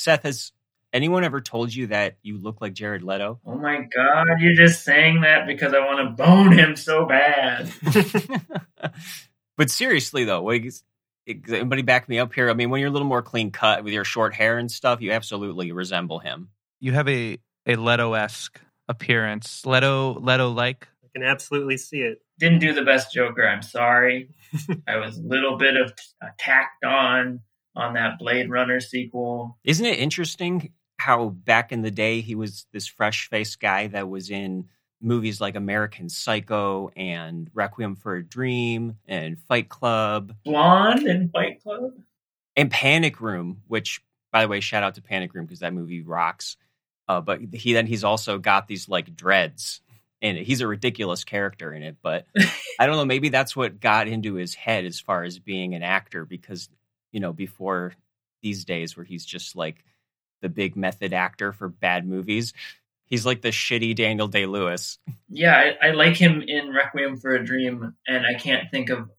Seth, has anyone ever told you that you look like Jared Leto? Oh my god, you're just saying that because I want to bone him so bad. but seriously though, like, is- is anybody back me up here? I mean, when you're a little more clean cut with your short hair and stuff, you absolutely resemble him. You have a a Leto esque appearance. Leto Leto like. I can absolutely see it. Didn't do the best Joker. I'm sorry. I was a little bit of uh, tacked on on that Blade Runner sequel. Isn't it interesting how back in the day he was this fresh faced guy that was in movies like American Psycho and Requiem for a Dream and Fight Club Blonde and Fight Club. and Panic Room, which by the way, shout out to Panic Room because that movie rocks. Uh, but he then he's also got these like dreads in it. He's a ridiculous character in it, but I don't know. Maybe that's what got into his head as far as being an actor because you know before these days where he's just like the big method actor for bad movies. He's like the shitty Daniel Day Lewis. Yeah, I, I like him in Requiem for a Dream, and I can't think of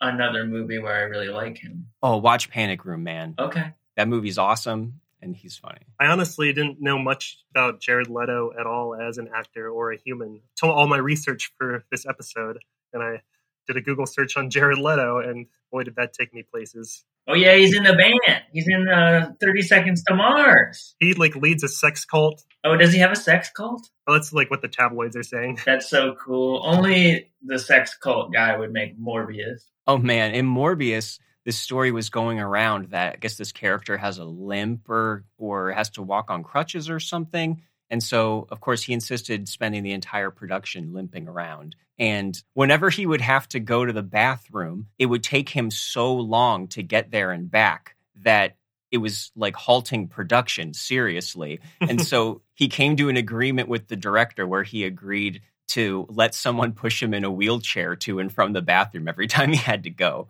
another movie where I really like him. Oh, watch Panic Room, man. Okay. That movie's awesome and he's funny. I honestly didn't know much about Jared Leto at all as an actor or a human until all my research for this episode. And I did a Google search on Jared Leto, and boy, did that take me places. Oh yeah, he's in the band. He's in uh, Thirty Seconds to Mars. He like leads a sex cult. Oh, does he have a sex cult? Well, that's like what the tabloids are saying. That's so cool. Only the sex cult guy would make Morbius. Oh man, in Morbius, this story was going around that I guess this character has a limp or or has to walk on crutches or something. And so, of course, he insisted spending the entire production limping around. And whenever he would have to go to the bathroom, it would take him so long to get there and back that it was like halting production seriously. And so he came to an agreement with the director where he agreed to let someone push him in a wheelchair to and from the bathroom every time he had to go.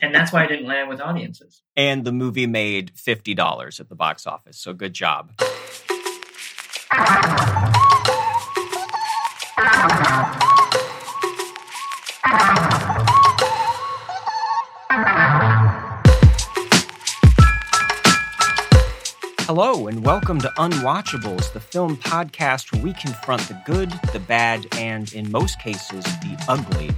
And that's why I didn't land with audiences. And the movie made $50 at the box office. So good job. Hello, and welcome to Unwatchables, the film podcast where we confront the good, the bad, and in most cases, the ugly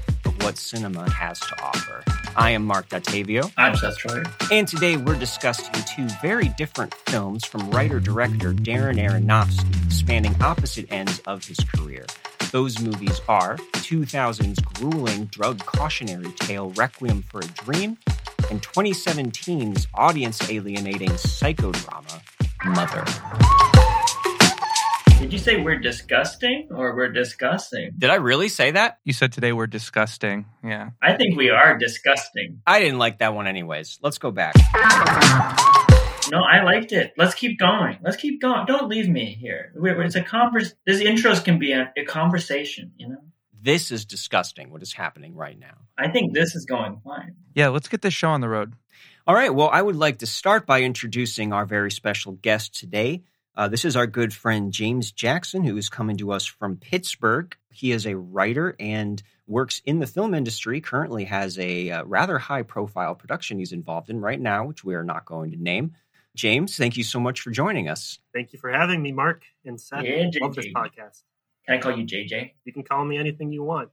what cinema has to offer. I am Marc Dottavio. I'm Seth Troyer. And today we're discussing two very different films from writer director Darren Aronofsky, spanning opposite ends of his career. Those movies are 2000's grueling drug cautionary tale Requiem for a Dream and 2017's audience alienating psychodrama Mother. Did you say we're disgusting or we're discussing? Did I really say that? You said today we're disgusting. Yeah. I think we are disgusting. I didn't like that one anyways. Let's go back. No, I liked it. Let's keep going. Let's keep going. Don't leave me here. We're, it's a convers. This intros can be a, a conversation. You know. This is disgusting what is happening right now. I think this is going fine. Yeah, let's get this show on the road. All right. Well, I would like to start by introducing our very special guest today. Uh, this is our good friend James Jackson, who is coming to us from Pittsburgh. He is a writer and works in the film industry, currently has a uh, rather high profile production he's involved in right now, which we are not going to name. James, thank you so much for joining us. Thank you for having me, Mark and Seth. Yeah, Love this podcast. Can I call you JJ? You can call me anything you want.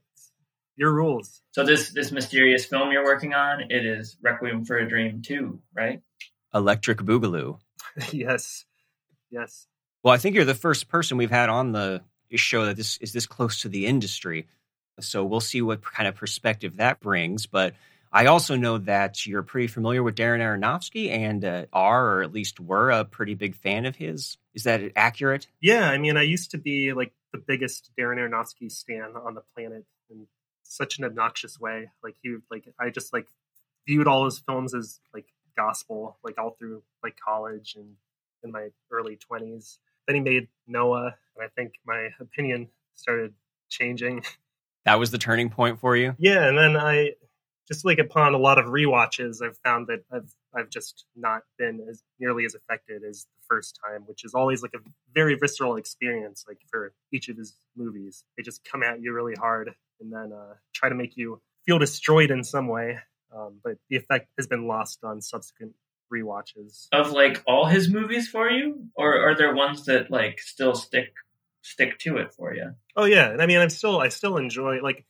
Your rules. So this this mysterious film you're working on, it is Requiem for a Dream 2, right? Electric Boogaloo. yes. Yes. Well, I think you're the first person we've had on the show that this is this close to the industry. So we'll see what kind of perspective that brings. But I also know that you're pretty familiar with Darren Aronofsky and uh, are, or at least were, a pretty big fan of his. Is that accurate? Yeah, I mean, I used to be like the biggest Darren Aronofsky stan on the planet in such an obnoxious way. Like he, like I just like viewed all his films as like gospel, like all through like college and in my early twenties. Then he made Noah, and I think my opinion started changing. That was the turning point for you? Yeah, and then I just like upon a lot of rewatches, I've found that I've I've just not been as nearly as affected as the first time, which is always like a very visceral experience. Like for each of his movies, they just come at you really hard and then uh, try to make you feel destroyed in some way. Um, but the effect has been lost on subsequent rewatches. Of like all his movies for you, or are there ones that like still stick stick to it for you? Oh yeah, and I mean, I'm still I still enjoy like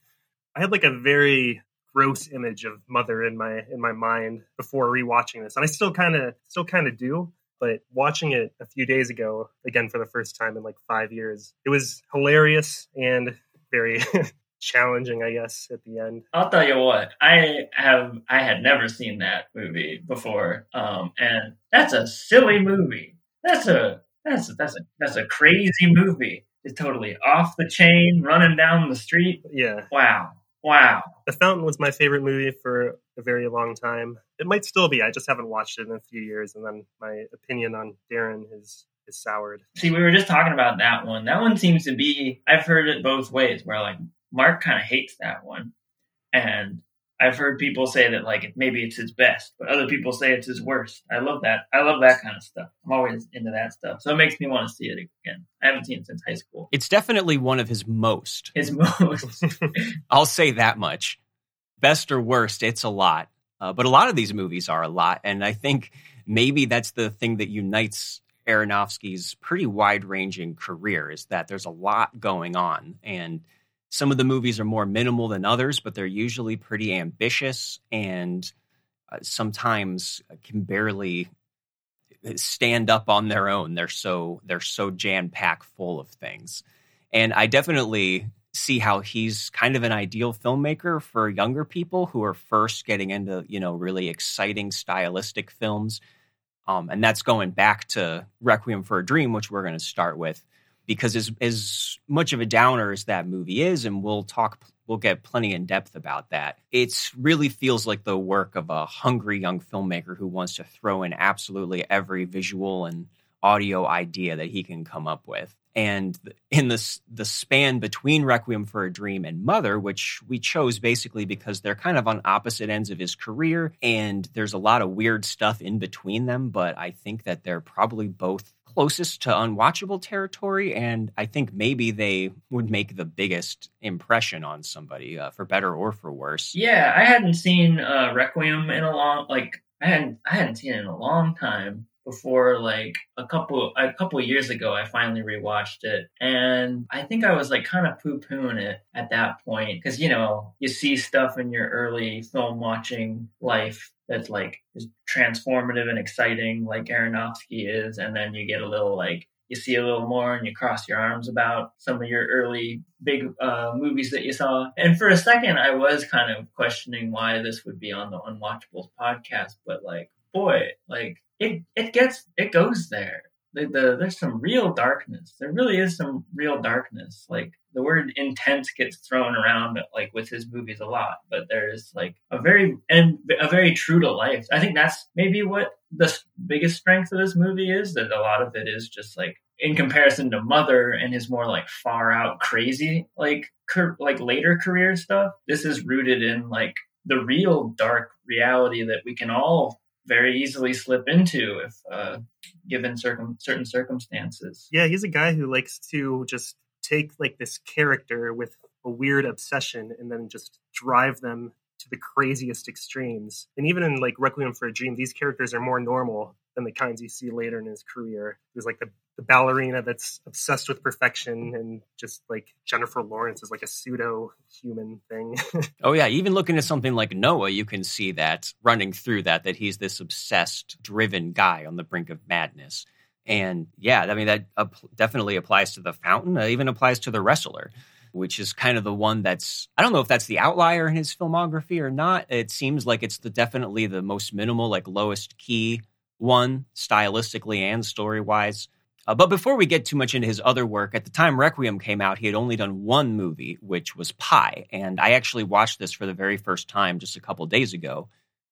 I had like a very gross image of mother in my in my mind before rewatching this, and I still kind of still kind of do. But watching it a few days ago again for the first time in like five years, it was hilarious and very challenging, I guess, at the end. I'll tell you what, I have I had never seen that movie before, um, and that's a silly movie. That's a that's that's a that's a crazy movie. It's totally off the chain, running down the street. Yeah. Wow. Wow. The Fountain was my favorite movie for a very long time. It might still be. I just haven't watched it in a few years, and then my opinion on Darren is is soured. See, we were just talking about that one. That one seems to be. I've heard it both ways. Where like Mark kind of hates that one, and I've heard people say that like maybe it's his best, but other people say it's his worst. I love that. I love that kind of stuff. I'm always into that stuff, so it makes me want to see it again. I haven't seen it since high school. It's definitely one of his most. His most. I'll say that much. Best or worst, it's a lot. Uh, but a lot of these movies are a lot, and I think maybe that's the thing that unites Aronofsky's pretty wide-ranging career is that there's a lot going on and some of the movies are more minimal than others, but they're usually pretty ambitious and uh, sometimes can barely uh, stand up on their own. They're so they're so jam packed full of things, and I definitely see how he's kind of an ideal filmmaker for younger people who are first getting into you know really exciting stylistic films. Um, and that's going back to Requiem for a Dream, which we're going to start with because as as much of a downer as that movie is, and we'll talk, we'll get plenty in depth about that. It really feels like the work of a hungry young filmmaker who wants to throw in absolutely every visual and audio idea that he can come up with. And in the the span between Requiem for a Dream and Mother, which we chose basically because they're kind of on opposite ends of his career, and there's a lot of weird stuff in between them. But I think that they're probably both closest to unwatchable territory, and I think maybe they would make the biggest impression on somebody, uh, for better or for worse. Yeah, I hadn't seen uh, Requiem in a long like I hadn't I hadn't seen it in a long time before like a couple a couple years ago I finally rewatched it and I think I was like kind of poo-pooing it at that point because you know you see stuff in your early film watching life that's like is transformative and exciting like Aronofsky is and then you get a little like you see a little more and you cross your arms about some of your early big uh, movies that you saw. And for a second, I was kind of questioning why this would be on the Unwatchables podcast, but like, boy, like it it gets it goes there. The, the, there's some real darkness. There really is some real darkness. Like the word intense gets thrown around like with his movies a lot, but there's like a very and a very true to life. I think that's maybe what the biggest strength of this movie is. That a lot of it is just like in comparison to Mother and his more like far out crazy like cur- like later career stuff. This is rooted in like the real dark reality that we can all very easily slip into if uh, given circum- certain circumstances. Yeah, he's a guy who likes to just take like this character with a weird obsession and then just drive them to the craziest extremes. And even in like Requiem for a Dream, these characters are more normal than the kinds you see later in his career. There's like the, the ballerina that's obsessed with perfection and just like Jennifer Lawrence is like a pseudo human thing. oh yeah, even looking at something like Noah, you can see that running through that that he's this obsessed, driven guy on the brink of madness. And yeah, I mean that uh, definitely applies to the fountain. It even applies to the wrestler which is kind of the one that's I don't know if that's the outlier in his filmography or not. It seems like it's the definitely the most minimal, like lowest key one stylistically and story wise. Uh, but before we get too much into his other work, at the time Requiem came out, he had only done one movie, which was Pi. And I actually watched this for the very first time just a couple days ago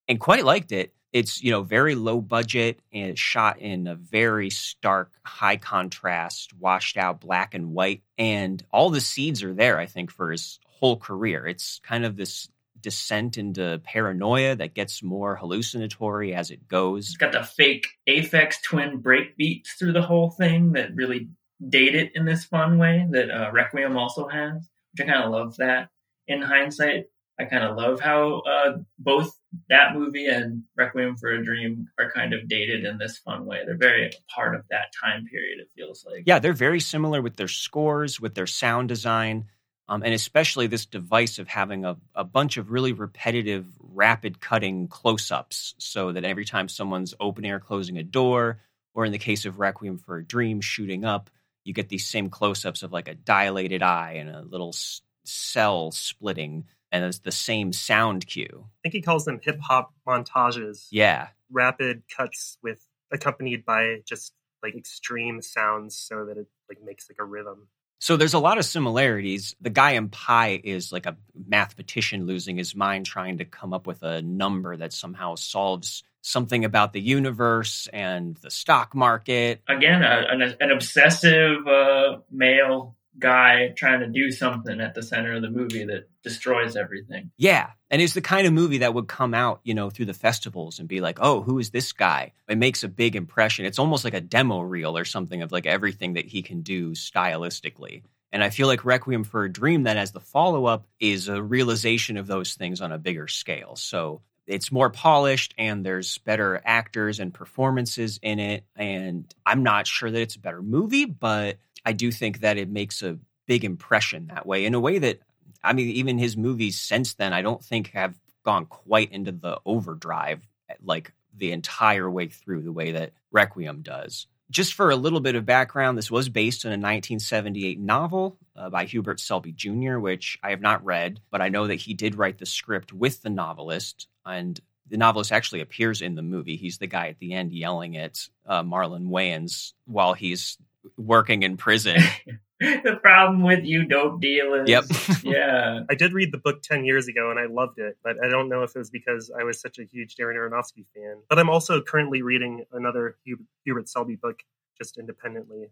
and quite liked it. It's, you know, very low budget and shot in a very stark, high contrast, washed out black and white. And all the seeds are there, I think, for his whole career. It's kind of this descent into paranoia that gets more hallucinatory as it goes. It's got the fake Aphex Twin break beats through the whole thing that really date it in this fun way that uh, Requiem also has, which I kind of love that. In hindsight, I kind of love how uh, both that movie and Requiem for a Dream are kind of dated in this fun way. They're very part of that time period. It feels like. Yeah, they're very similar with their scores, with their sound design, um, and especially this device of having a, a bunch of really repetitive, rapid cutting close ups, so that every time someone's opening or closing a door, or in the case of Requiem for a Dream, shooting up, you get these same close ups of like a dilated eye and a little s- cell splitting and it's the same sound cue. I think he calls them hip hop montages. Yeah. Rapid cuts with accompanied by just like extreme sounds so that it like makes like a rhythm. So there's a lot of similarities. The guy in Pi is like a mathematician losing his mind trying to come up with a number that somehow solves something about the universe and the stock market. Again, a, an, an obsessive uh, male guy trying to do something at the center of the movie that destroys everything. Yeah. And it's the kind of movie that would come out, you know, through the festivals and be like, oh, who is this guy? It makes a big impression. It's almost like a demo reel or something of like everything that he can do stylistically. And I feel like Requiem for a Dream, that as the follow up, is a realization of those things on a bigger scale. So it's more polished and there's better actors and performances in it. And I'm not sure that it's a better movie, but I do think that it makes a big impression that way in a way that I mean, even his movies since then, I don't think have gone quite into the overdrive like the entire way through the way that Requiem does. Just for a little bit of background, this was based on a 1978 novel uh, by Hubert Selby Jr., which I have not read, but I know that he did write the script with the novelist. And the novelist actually appears in the movie. He's the guy at the end yelling at uh, Marlon Wayans while he's working in prison. the problem with you dope dealers. Yep. yeah. I did read the book 10 years ago and I loved it, but I don't know if it was because I was such a huge Darren Aronofsky fan. But I'm also currently reading another Hubert Selby book just independently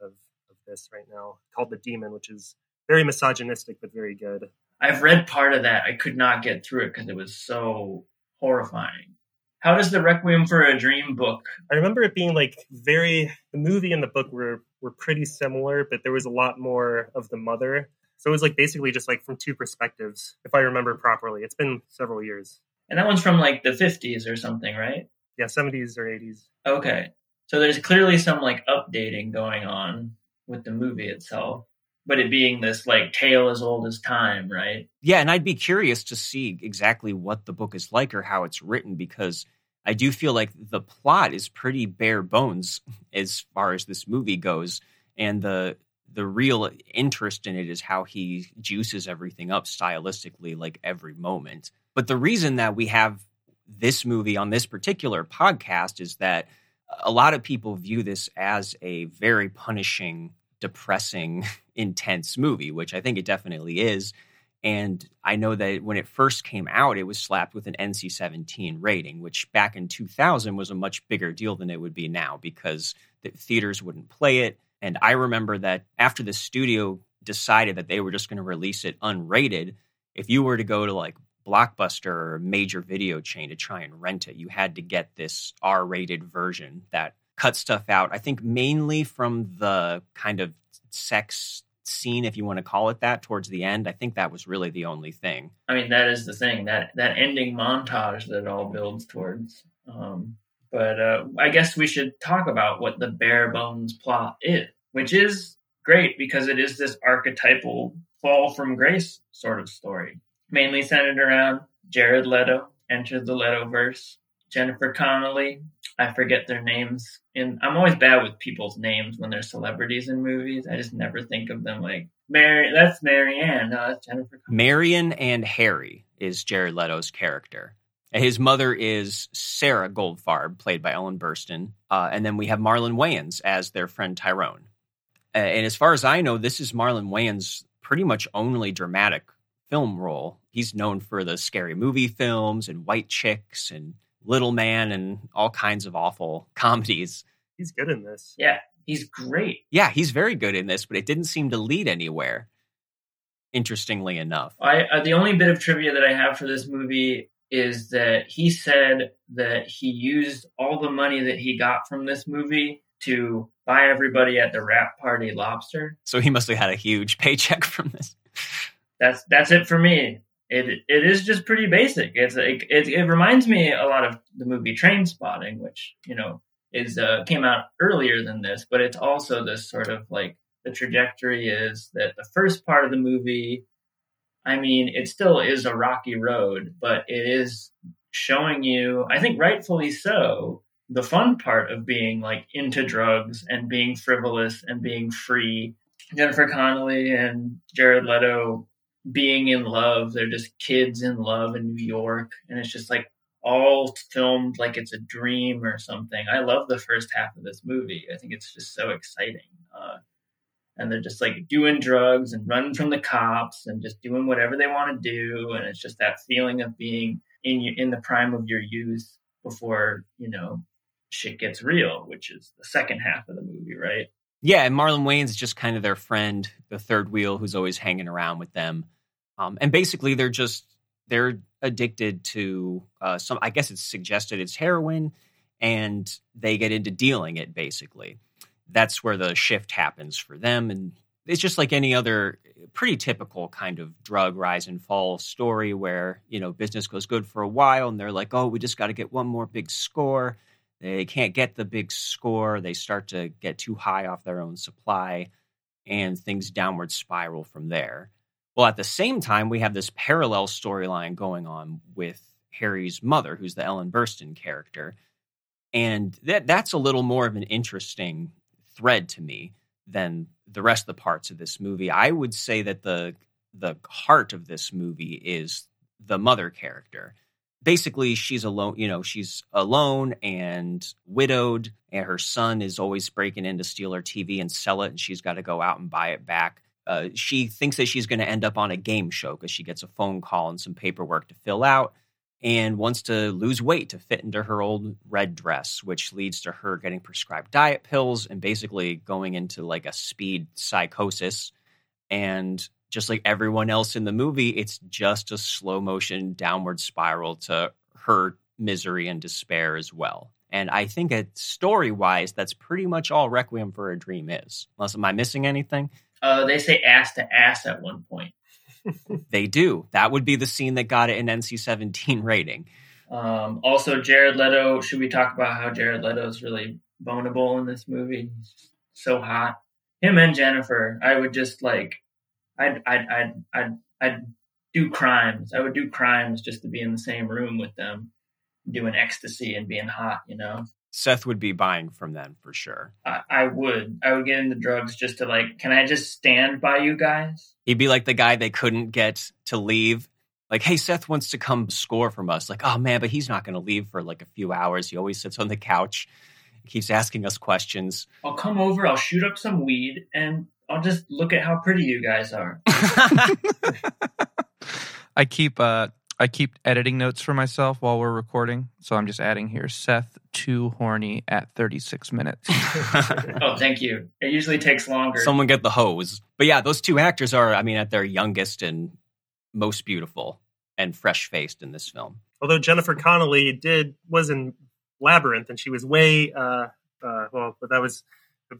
of, of this right now called The Demon, which is very misogynistic but very good. I've read part of that. I could not get through it because it was so horrifying. How does the Requiem for a Dream book? I remember it being like very. The movie and the book were were pretty similar, but there was a lot more of the mother. So it was like basically just like from two perspectives, if I remember properly. It's been several years. And that one's from like the fifties or something, right? Yeah, seventies or eighties. Okay, so there's clearly some like updating going on with the movie itself but it being this like tale as old as time, right? Yeah, and I'd be curious to see exactly what the book is like or how it's written because I do feel like the plot is pretty bare bones as far as this movie goes, and the the real interest in it is how he juices everything up stylistically, like every moment. But the reason that we have this movie on this particular podcast is that a lot of people view this as a very punishing depressing, intense movie, which I think it definitely is. And I know that when it first came out, it was slapped with an NC 17 rating, which back in 2000 was a much bigger deal than it would be now because the theaters wouldn't play it. And I remember that after the studio decided that they were just going to release it unrated, if you were to go to like Blockbuster or major video chain to try and rent it, you had to get this R rated version that cut stuff out. I think mainly from the kind of sex scene, if you want to call it that, towards the end. I think that was really the only thing. I mean, that is the thing that that ending montage that it all builds towards. Um, but uh, I guess we should talk about what the bare bones plot is, which is great because it is this archetypal fall from grace sort of story, mainly centered around Jared Leto, enter the Leto verse, Jennifer Connelly. I forget their names. And I'm always bad with people's names when they're celebrities in movies. I just never think of them like Mary. That's Marianne. No, that's Jennifer. Marion and Harry is Jared Leto's character. His mother is Sarah Goldfarb, played by Ellen Burstyn. Uh, and then we have Marlon Wayans as their friend Tyrone. Uh, and as far as I know, this is Marlon Wayans' pretty much only dramatic film role. He's known for the scary movie films and White Chicks and Little Man and all kinds of awful comedies. He's good in this. Yeah, he's great. Yeah, he's very good in this, but it didn't seem to lead anywhere. Interestingly enough, I uh, the only bit of trivia that I have for this movie is that he said that he used all the money that he got from this movie to buy everybody at the wrap party lobster. So he must have had a huge paycheck from this. That's that's it for me. It it is just pretty basic. It's it, it, it reminds me a lot of the movie Trainspotting, which you know is uh, came out earlier than this, but it's also this sort of like the trajectory is that the first part of the movie, I mean, it still is a rocky road, but it is showing you, I think rightfully so, the fun part of being like into drugs and being frivolous and being free. Jennifer Connelly and Jared Leto being in love. They're just kids in love in New York. And it's just like all filmed like it's a dream or something. I love the first half of this movie. I think it's just so exciting. Uh, and they're just like doing drugs and running from the cops and just doing whatever they want to do. And it's just that feeling of being in in the prime of your youth before you know shit gets real, which is the second half of the movie, right? Yeah, and Marlon Wayans just kind of their friend, the third wheel, who's always hanging around with them. Um, and basically, they're just they're addicted to uh, some. I guess it's suggested it's heroin, and they get into dealing it. Basically, that's where the shift happens for them, and it's just like any other pretty typical kind of drug rise and fall story where you know business goes good for a while, and they're like, oh, we just got to get one more big score they can't get the big score. They start to get too high off their own supply, and things downward spiral from there. Well, at the same time, we have this parallel storyline going on with Harry's mother, who's the Ellen Burstyn character. And that that's a little more of an interesting thread to me than the rest of the parts of this movie. I would say that the the heart of this movie is the mother character basically she's alone you know she's alone and widowed and her son is always breaking in to steal her tv and sell it and she's got to go out and buy it back uh, she thinks that she's going to end up on a game show because she gets a phone call and some paperwork to fill out and wants to lose weight to fit into her old red dress which leads to her getting prescribed diet pills and basically going into like a speed psychosis and just like everyone else in the movie, it's just a slow motion downward spiral to her misery and despair as well. And I think story wise, that's pretty much all Requiem for a Dream is. Unless am I missing anything? Uh, they say ass to ass at one point. they do. That would be the scene that got it an NC seventeen rating. Um, also, Jared Leto. Should we talk about how Jared Leto is really bonable in this movie? He's so hot. Him and Jennifer. I would just like I'd, I'd, I'd, I'd, I'd do crimes. I would do crimes just to be in the same room with them, doing ecstasy and being hot, you know? Seth would be buying from them for sure. I, I, would. I would get into drugs just to like, can I just stand by you guys? He'd be like the guy they couldn't get to leave. Like, hey, Seth wants to come score from us. Like, oh man, but he's not going to leave for like a few hours. He always sits on the couch, keeps asking us questions. I'll come over, I'll shoot up some weed, and I'll just look at how pretty you guys are. I keep uh I keep editing notes for myself while we're recording, so I'm just adding here Seth too horny at 36 minutes. oh, thank you. It usually takes longer. Someone get the hose. But yeah, those two actors are, I mean, at their youngest and most beautiful and fresh faced in this film. Although Jennifer Connelly did was in Labyrinth, and she was way uh, uh well, but that was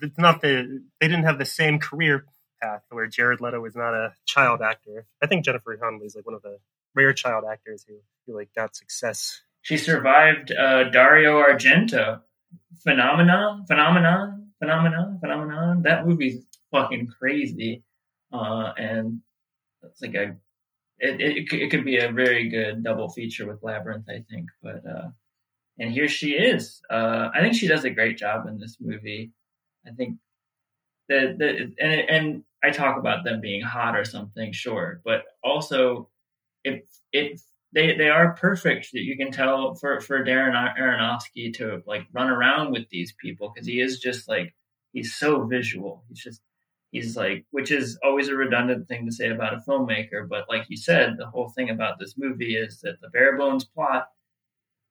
it's not the they didn't have the same career path where Jared Leto is not a child actor. I think Jennifer Connelly is like one of the rare child actors who, who like got success. She survived uh, Dario Argento. Phenomenon, phenomenon, phenomenon, phenomenon. That movie's fucking crazy, uh, and it's like a it, it, it could be a very good double feature with Labyrinth, I think. But uh, and here she is. Uh, I think she does a great job in this movie. I think the the and and I talk about them being hot or something, sure, but also if it they they are perfect. That you can tell for for Darren Aronofsky to like run around with these people because he is just like he's so visual. He's just he's like which is always a redundant thing to say about a filmmaker, but like you said, the whole thing about this movie is that the bare bones plot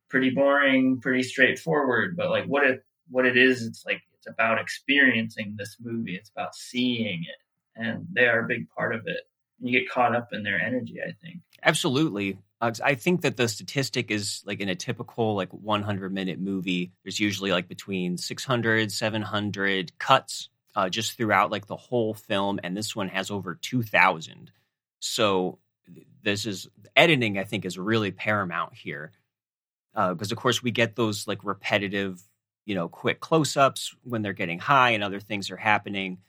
pretty boring, pretty straightforward, but like what it what it is, it's like it's about experiencing this movie. It's about seeing it, and they are a big part of it. And you get caught up in their energy. I think absolutely. Uh, I think that the statistic is like in a typical like 100 minute movie. There's usually like between 600, 700 cuts uh, just throughout like the whole film, and this one has over 2,000. So this is editing. I think is really paramount here because, uh, of course, we get those like repetitive, you know, quick close-ups when they're getting high and other things are happening,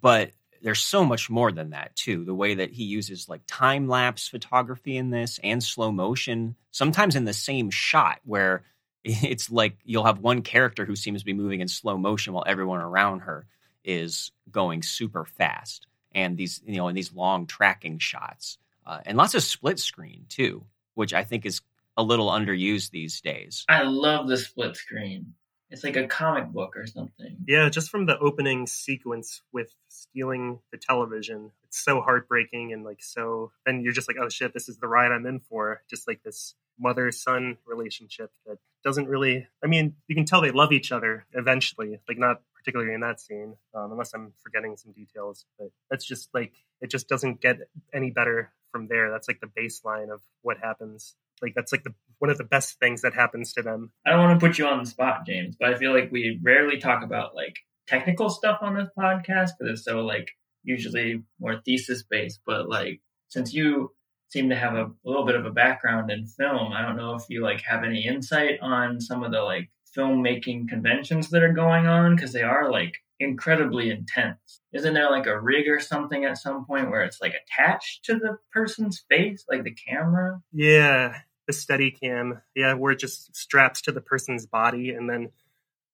but there's so much more than that too. The way that he uses like time lapse photography in this and slow motion, sometimes in the same shot where it's like you'll have one character who seems to be moving in slow motion while everyone around her is going super fast. And these, you know, in these long tracking shots, uh, and lots of split screen too, which I think is a little underused these days. I love the split screen. It's like a comic book or something. Yeah, just from the opening sequence with stealing the television, it's so heartbreaking and like so. And you're just like, oh shit, this is the ride I'm in for. Just like this mother son relationship that doesn't really. I mean, you can tell they love each other eventually, like not particularly in that scene, um, unless I'm forgetting some details. But that's just like it just doesn't get any better from there. That's like the baseline of what happens like that's like the one of the best things that happens to them. I don't want to put you on the spot, James, but I feel like we rarely talk about like technical stuff on this podcast because it's so like usually more thesis based. But like since you seem to have a, a little bit of a background in film, I don't know if you like have any insight on some of the like filmmaking conventions that are going on because they are like incredibly intense. Isn't there like a rig or something at some point where it's like attached to the person's face, like the camera? Yeah, the Steadicam. Yeah, where it just straps to the person's body. And then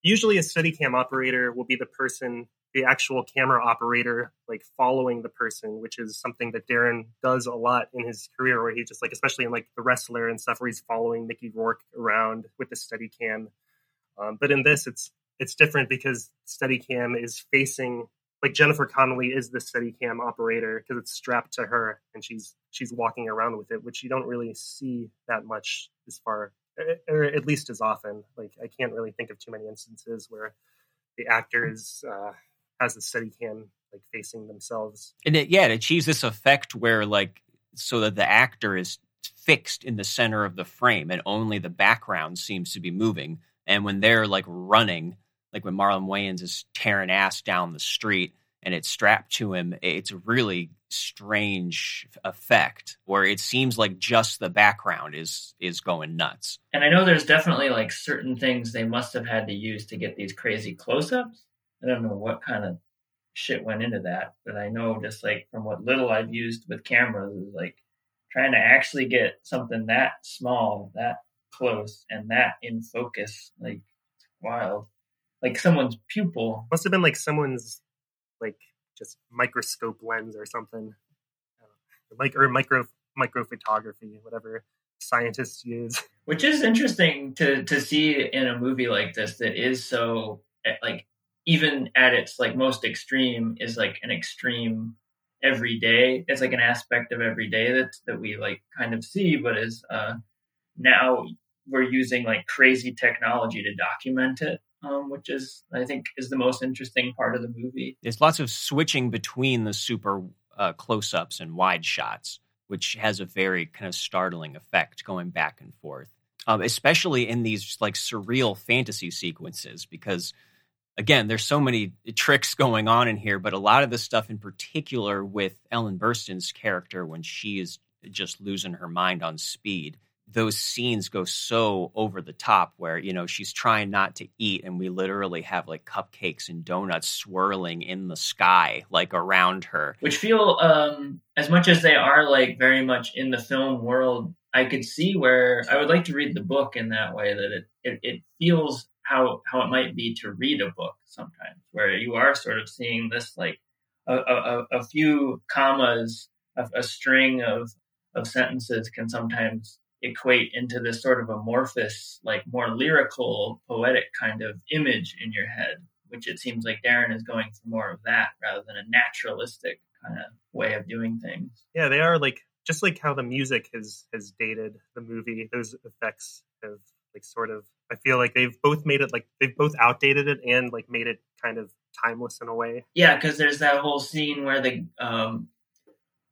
usually a Steadicam operator will be the person, the actual camera operator, like following the person, which is something that Darren does a lot in his career, where he just like, especially in like The Wrestler and stuff, where he's following Mickey Rourke around with the Steadicam. Um, but in this, it's it's different because Steadicam is facing like Jennifer Connelly is the Steadicam operator because it's strapped to her and she's she's walking around with it, which you don't really see that much as far or at least as often. Like I can't really think of too many instances where the actor is uh, has the Steadicam like facing themselves. And it, yeah, it achieves this effect where like so that the actor is fixed in the center of the frame and only the background seems to be moving. And when they're like running, like when Marlon Wayans is tearing ass down the street and it's strapped to him, it's a really strange effect where it seems like just the background is is going nuts. And I know there's definitely like certain things they must have had to use to get these crazy close-ups. I don't know what kind of shit went into that, but I know just like from what little I've used with cameras is like trying to actually get something that small, that close, and that in focus, like wild like someone's pupil. Must have been like someone's like just microscope lens or something, like or micro micro photography, whatever scientists use. Which is interesting to to see in a movie like this that is so eh, like even at its like most extreme is like an extreme every day. It's like an aspect of every day that that we like kind of see, but is uh now we're using like crazy technology to document it um, which is I think is the most interesting part of the movie. There's lots of switching between the super uh, close-ups and wide shots, which has a very kind of startling effect going back and forth, um, especially in these like surreal fantasy sequences because. Again, there's so many tricks going on in here, but a lot of the stuff in particular with Ellen Burstyn's character when she is just losing her mind on speed those scenes go so over the top where you know she's trying not to eat and we literally have like cupcakes and donuts swirling in the sky like around her. Which feel um as much as they are like very much in the film world i could see where i would like to read the book in that way that it it, it feels how how it might be to read a book sometimes where you are sort of seeing this like a, a, a few commas a, a string of of sentences can sometimes equate into this sort of amorphous, like more lyrical, poetic kind of image in your head, which it seems like Darren is going for more of that rather than a naturalistic kind of way of doing things. Yeah, they are like just like how the music has has dated the movie. Those effects have like sort of. I feel like they've both made it like they've both outdated it and like made it kind of timeless in a way. Yeah, because there's that whole scene where the um,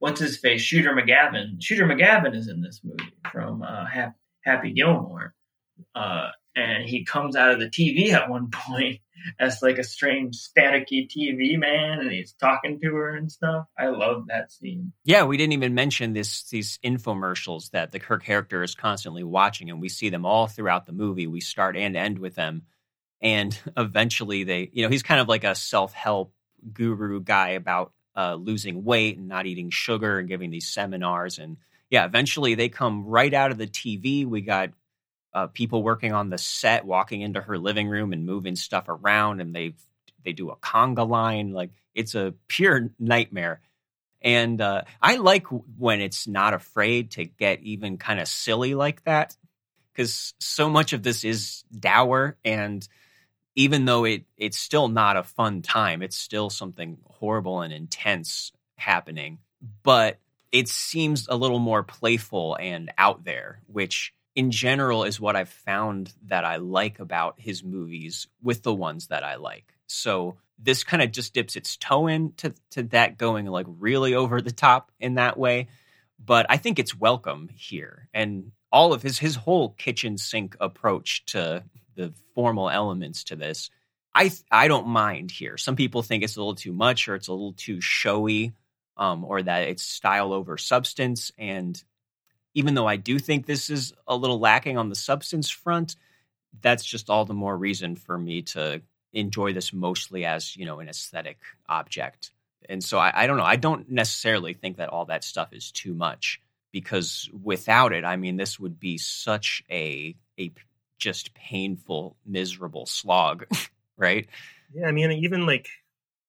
what's his face, Shooter McGavin. Shooter McGavin is in this movie from uh, Happy Gilmore, uh, and he comes out of the TV at one point, as like a strange staticky TV man, and he's talking to her and stuff. I love that scene. Yeah, we didn't even mention this these infomercials that the her character is constantly watching, and we see them all throughout the movie. We start and end with them, and eventually they, you know, he's kind of like a self help guru guy about uh, losing weight and not eating sugar and giving these seminars and yeah, eventually they come right out of the TV. We got uh, people working on the set walking into her living room and moving stuff around, and they they do a conga line. Like it's a pure nightmare. And uh, I like when it's not afraid to get even kind of silly like that, because so much of this is dour, and even though it it's still not a fun time, it's still something horrible and intense happening. But it seems a little more playful and out there, which in general is what I've found that I like about his movies with the ones that I like. So this kind of just dips its toe into to that going like really over the top in that way. But I think it's welcome here. And all of his his whole kitchen sink approach to the formal elements to this, I I don't mind here. Some people think it's a little too much or it's a little too showy um, or that it's style over substance. And even though I do think this is a little lacking on the substance front, that's just all the more reason for me to enjoy this mostly as you know an aesthetic object. And so I, I don't know. I don't necessarily think that all that stuff is too much because without it, I mean, this would be such a a just painful, miserable slog, right? Yeah, I mean, even like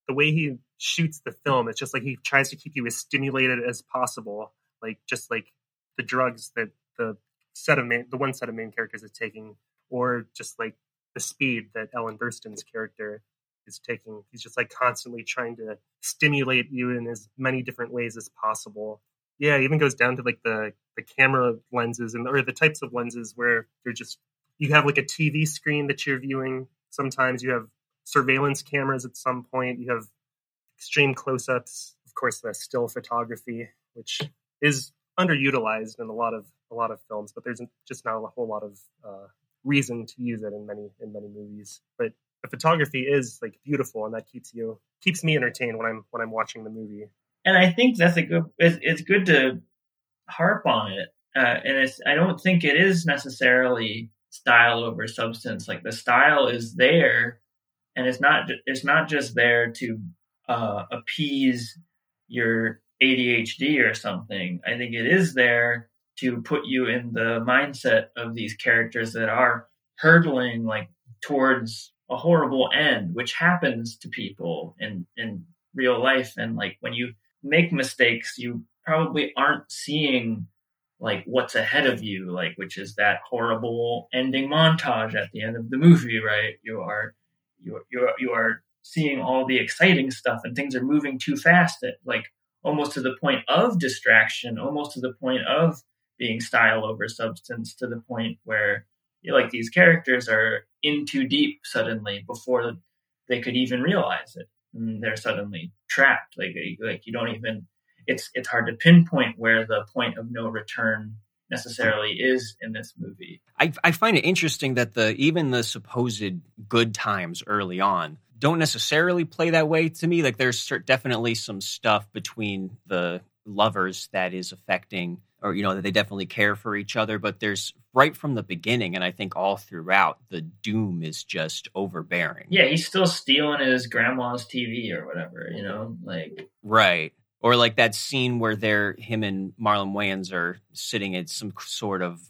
the way he shoots the film. It's just like he tries to keep you as stimulated as possible, like just like the drugs that the set of main, the one set of main characters is taking, or just like the speed that Ellen Burstyn's character is taking. He's just like constantly trying to stimulate you in as many different ways as possible. Yeah, even goes down to like the the camera lenses and or the types of lenses where they're just you have like a TV screen that you're viewing. Sometimes you have surveillance cameras at some point. You have extreme close-ups, of course, the still photography, which is underutilized in a lot of a lot of films, but there's just not a whole lot of uh, reason to use it in many in many movies. But the photography is like beautiful, and that keeps you keeps me entertained when I'm when I'm watching the movie. And I think that's a good. It's, it's good to harp on it, uh, and it's. I don't think it is necessarily style over substance. Like the style is there, and it's not. It's not just there to uh, appease your ADHD or something. I think it is there to put you in the mindset of these characters that are hurtling like towards a horrible end, which happens to people in in real life. And like when you make mistakes, you probably aren't seeing like what's ahead of you, like which is that horrible ending montage at the end of the movie, right? You are you you you are seeing all the exciting stuff and things are moving too fast at like almost to the point of distraction, almost to the point of being style over substance, to the point where you know, like these characters are in too deep suddenly before they could even realize it. And they're suddenly trapped. Like like you don't even it's it's hard to pinpoint where the point of no return necessarily is in this movie. I, I find it interesting that the even the supposed good times early on don't necessarily play that way to me. Like there's definitely some stuff between the lovers that is affecting or you know that they definitely care for each other but there's right from the beginning and i think all throughout the doom is just overbearing yeah he's still stealing his grandma's tv or whatever you know like right or like that scene where they're him and marlon wayans are sitting at some sort of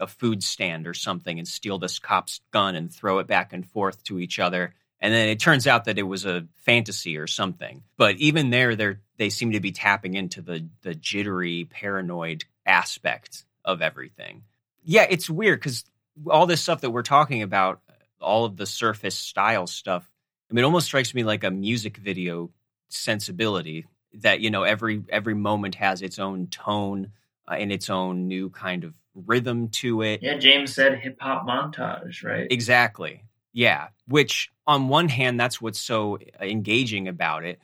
a food stand or something and steal this cop's gun and throw it back and forth to each other and then it turns out that it was a fantasy or something. But even there, they they seem to be tapping into the the jittery, paranoid aspect of everything. Yeah, it's weird because all this stuff that we're talking about, all of the surface style stuff, I mean, it almost strikes me like a music video sensibility that you know every every moment has its own tone uh, and its own new kind of rhythm to it. Yeah, James said hip hop montage, right? Exactly. Yeah, which on one hand, that's what's so engaging about it,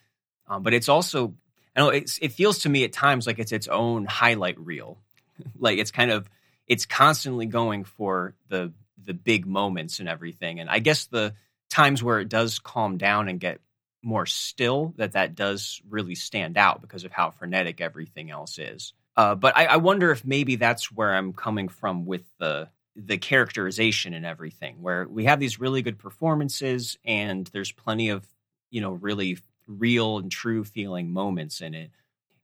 um, but it's also, I know it's, it feels to me at times like it's its own highlight reel. like it's kind of, it's constantly going for the the big moments and everything. And I guess the times where it does calm down and get more still that that does really stand out because of how frenetic everything else is. Uh, but I, I wonder if maybe that's where I'm coming from with the the characterization and everything, where we have these really good performances and there's plenty of you know really real and true feeling moments in it.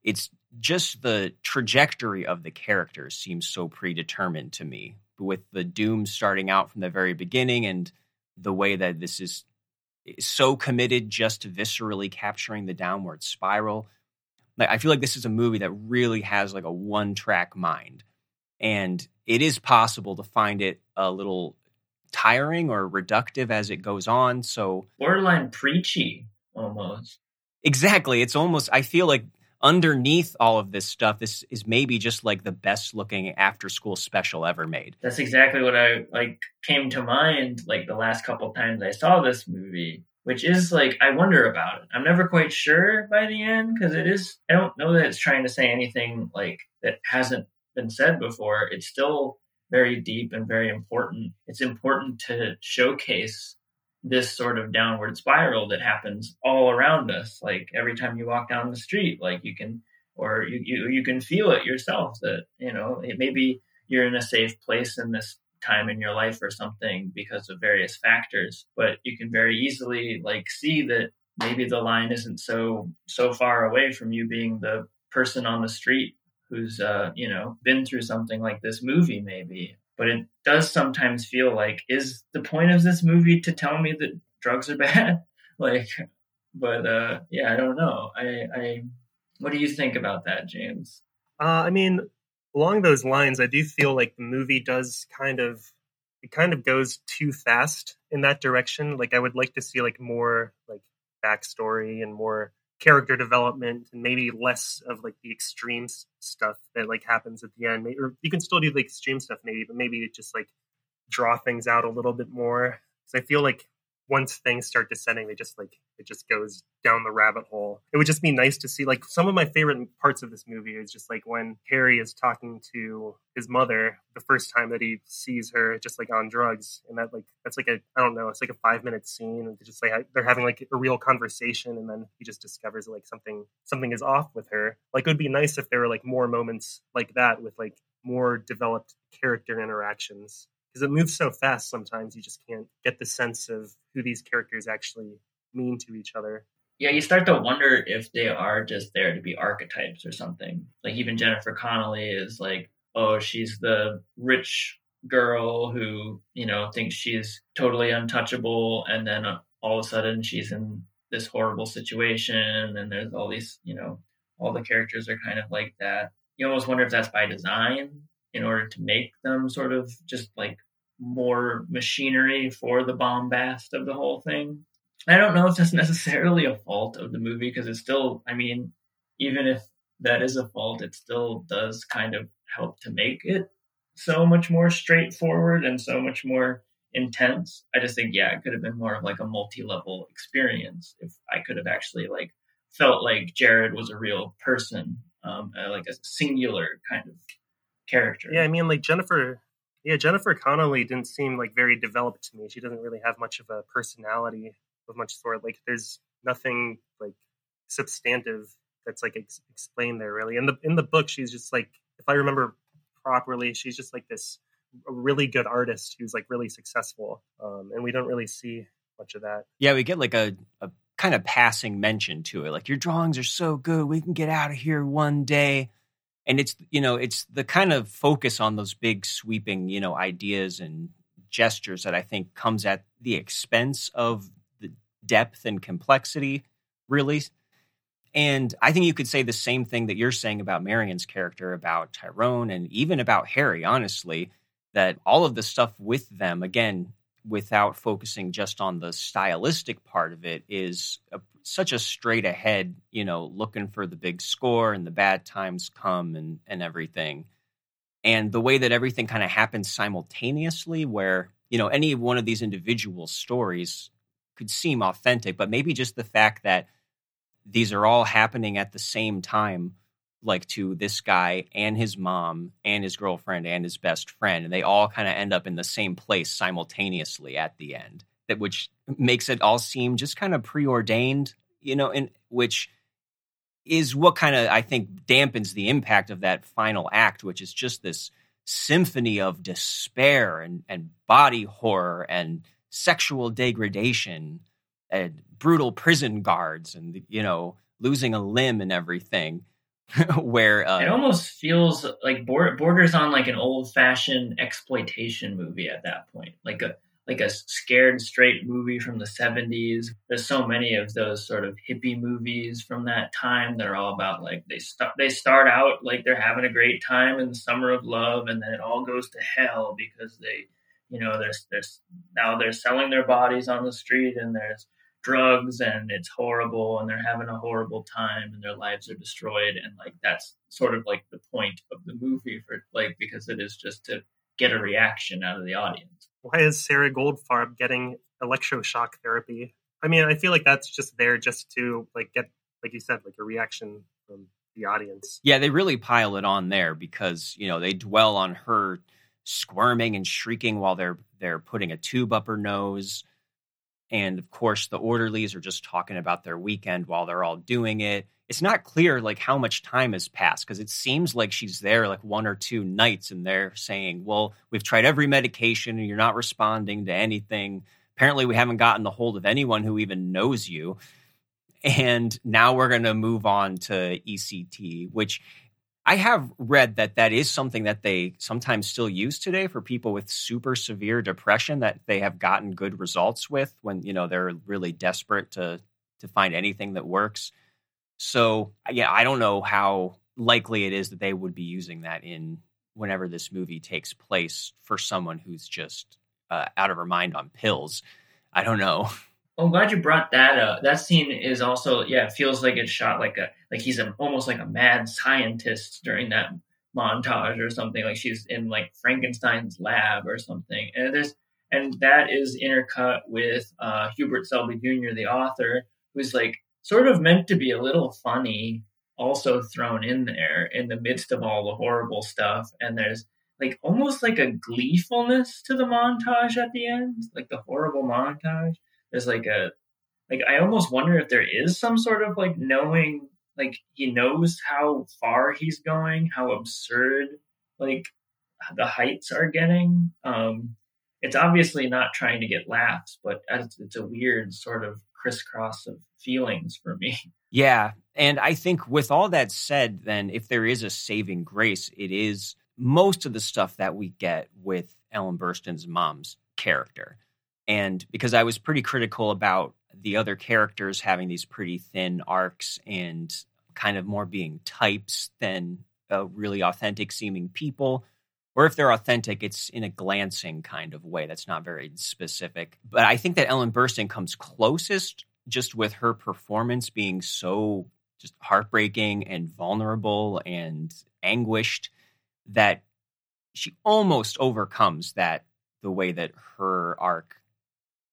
It's just the trajectory of the characters seems so predetermined to me, with the doom starting out from the very beginning and the way that this is so committed just to viscerally capturing the downward spiral. Like I feel like this is a movie that really has like a one track mind. And it is possible to find it a little tiring or reductive as it goes on. So borderline preachy almost. Exactly. It's almost I feel like underneath all of this stuff, this is maybe just like the best looking after school special ever made. That's exactly what I like came to mind like the last couple times I saw this movie, which is like I wonder about it. I'm never quite sure by the end because it is I don't know that it's trying to say anything like that hasn't been said before. It's still very deep and very important. It's important to showcase this sort of downward spiral that happens all around us. Like every time you walk down the street, like you can, or you, you, you can feel it yourself that, you know, it, maybe you're in a safe place in this time in your life or something because of various factors, but you can very easily like see that maybe the line isn't so, so far away from you being the person on the street who's, uh, you know, been through something like this movie maybe but it does sometimes feel like is the point of this movie to tell me that drugs are bad? Like but uh yeah i don't know. I i what do you think about that james? Uh i mean along those lines i do feel like the movie does kind of it kind of goes too fast in that direction. Like i would like to see like more like backstory and more character development and maybe less of like the extreme stuff that like happens at the end. Or you can still do the extreme stuff maybe, but maybe just like draw things out a little bit more. Because I feel like once things start descending, they just like it just goes down the rabbit hole. It would just be nice to see like some of my favorite parts of this movie is just like when Harry is talking to his mother the first time that he sees her just like on drugs and that like that's like a I don't know, it's like a 5 minute scene and just like they're having like a real conversation and then he just discovers like something something is off with her. Like it would be nice if there were like more moments like that with like more developed character interactions because it moves so fast sometimes you just can't get the sense of who these characters actually mean to each other. Yeah you start to wonder if they are just there to be archetypes or something. Like even jennifer connelly is like oh she's the rich girl who you know thinks she's totally untouchable and then uh, all of a sudden she's in this horrible situation and there's all these you know all the characters are kind of like that. You almost wonder if that's by design in order to make them sort of just like more machinery for the bombast of the whole thing. I don't know if that's necessarily a fault of the movie because it still, I mean, even if that is a fault, it still does kind of help to make it so much more straightforward and so much more intense. I just think, yeah, it could have been more of like a multi level experience if I could have actually like felt like Jared was a real person, um, uh, like a singular kind of character. Yeah, I mean, like Jennifer, yeah, Jennifer Connelly didn't seem like very developed to me. She doesn't really have much of a personality of much sort. Like, there's nothing like substantive that's like ex- explained there really. In the in the book, she's just like, if I remember properly, she's just like this really good artist who's like really successful, um, and we don't really see much of that. Yeah, we get like a, a kind of passing mention to it, like your drawings are so good, we can get out of here one day and it's you know it's the kind of focus on those big sweeping you know ideas and gestures that i think comes at the expense of the depth and complexity really. And i think you could say the same thing that you're saying about marion's character about tyrone and even about harry honestly that all of the stuff with them again without focusing just on the stylistic part of it is a, such a straight ahead, you know, looking for the big score and the bad times come and and everything. And the way that everything kind of happens simultaneously where, you know, any one of these individual stories could seem authentic, but maybe just the fact that these are all happening at the same time like to this guy and his mom and his girlfriend and his best friend and they all kind of end up in the same place simultaneously at the end that which makes it all seem just kind of preordained, you know, and which is what kind of I think dampens the impact of that final act, which is just this symphony of despair and, and body horror and sexual degradation and brutal prison guards and you know losing a limb and everything where uh, it almost feels like borders on like an old fashioned exploitation movie at that point. Like a like a scared straight movie from the 70s there's so many of those sort of hippie movies from that time that are all about like they start they start out like they're having a great time in the summer of love and then it all goes to hell because they you know there's there's now they're selling their bodies on the street and there's drugs and it's horrible and they're having a horrible time and their lives are destroyed. And like that's sort of like the point of the movie for like because it is just to get a reaction out of the audience. Why is sarah goldfarb getting electroshock therapy? I mean i feel like that's just there just to like get like you said like a reaction from the audience. Yeah they really pile it on there because you know they dwell on her squirming and shrieking while they're they're putting a tube up her nose and of course the orderlies are just talking about their weekend while they're all doing it. It's not clear like how much time has passed because it seems like she's there like one or two nights and they're saying well we've tried every medication and you're not responding to anything. Apparently we haven't gotten the hold of anyone who even knows you. And now we're going to move on to ect which I have read that that is something that they sometimes still use today for people with super severe depression that they have gotten good results with when you know they're really desperate to to find anything that works. So yeah, I don't know how likely it is that they would be using that in whenever this movie takes place for someone who's just uh, out of her mind on pills. I don't know. I'm glad you brought that up. That scene is also yeah, it feels like it's shot like a like he's a, almost like a mad scientist during that montage or something. Like she's in like Frankenstein's lab or something. And there's and that is intercut with uh, Hubert Selby Jr., the author, who's like sort of meant to be a little funny, also thrown in there in the midst of all the horrible stuff. And there's like almost like a gleefulness to the montage at the end, like the horrible montage there's like a like I almost wonder if there is some sort of like knowing like he knows how far he's going, how absurd like the heights are getting. Um it's obviously not trying to get laughs, but it's, it's a weird sort of crisscross of feelings for me. Yeah. And I think with all that said, then if there is a saving grace, it is most of the stuff that we get with Ellen Burstyn's mom's character. And because I was pretty critical about the other characters having these pretty thin arcs and kind of more being types than really authentic seeming people. Or if they're authentic, it's in a glancing kind of way that's not very specific. But I think that Ellen Burstyn comes closest just with her performance being so just heartbreaking and vulnerable and anguished that she almost overcomes that the way that her arc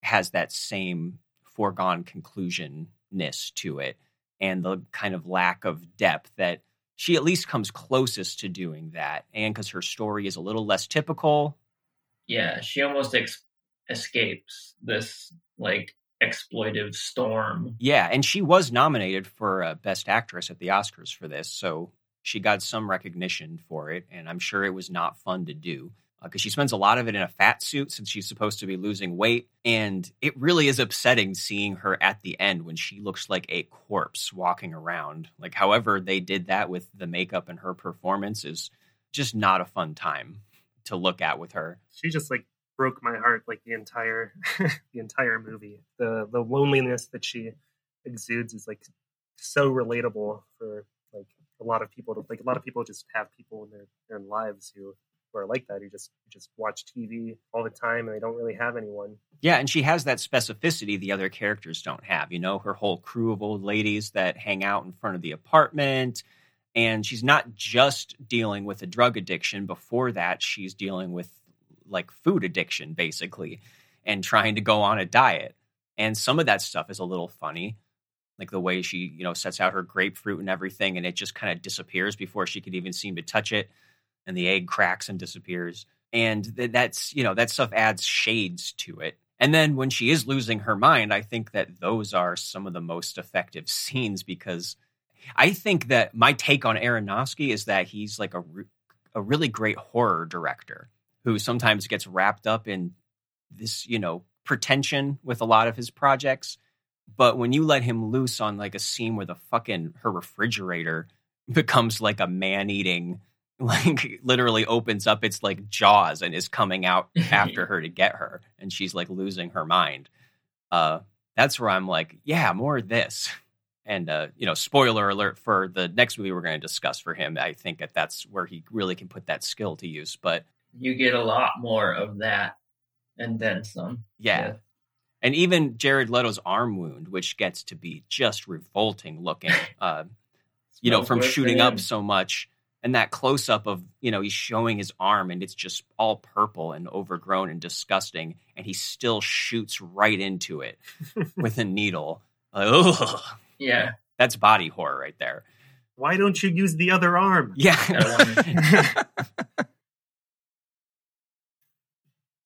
has that same foregone conclusionness to it and the kind of lack of depth that she at least comes closest to doing that. And because her story is a little less typical. Yeah she almost ex- escapes this like exploitive storm. Yeah and she was nominated for uh, best actress at the oscars for this so she got some recognition for it and i'm sure it was not fun to do because uh, she spends a lot of it in a fat suit since she's supposed to be losing weight. And it really is upsetting seeing her at the end when she looks like a corpse walking around. Like, however, they did that with the makeup and her performance is just not a fun time to look at with her. She just like broke my heart like the entire the entire movie. The the loneliness that she exudes is like so relatable for like a lot of people to like a lot of people just have people in their, their lives who who are like that who just just watch TV all the time and they don't really have anyone. Yeah, and she has that specificity the other characters don't have. You know, her whole crew of old ladies that hang out in front of the apartment. And she's not just dealing with a drug addiction. Before that, she's dealing with like food addiction, basically, and trying to go on a diet. And some of that stuff is a little funny like the way she you know sets out her grapefruit and everything and it just kind of disappears before she could even seem to touch it and the egg cracks and disappears. And th- that's, you know, that stuff adds shades to it. And then when she is losing her mind, I think that those are some of the most effective scenes because I think that my take on Aronofsky is that he's like a, a really great horror director who sometimes gets wrapped up in this, you know, pretension with a lot of his projects. But when you let him loose on like a scene where the fucking her refrigerator becomes like a man eating like literally opens up its like jaws and is coming out after her to get her and she's like losing her mind. Uh that's where i'm like yeah more of this. And uh you know spoiler alert for the next movie we're going to discuss for him i think that that's where he really can put that skill to use but you get a lot more of that and then some. Yeah, yeah. and even jared leto's arm wound which gets to be just revolting looking uh you know from shooting up so much and that close up of you know he's showing his arm and it's just all purple and overgrown and disgusting and he still shoots right into it with a needle. Ugh. yeah. That's body horror right there. Why don't you use the other arm? Yeah.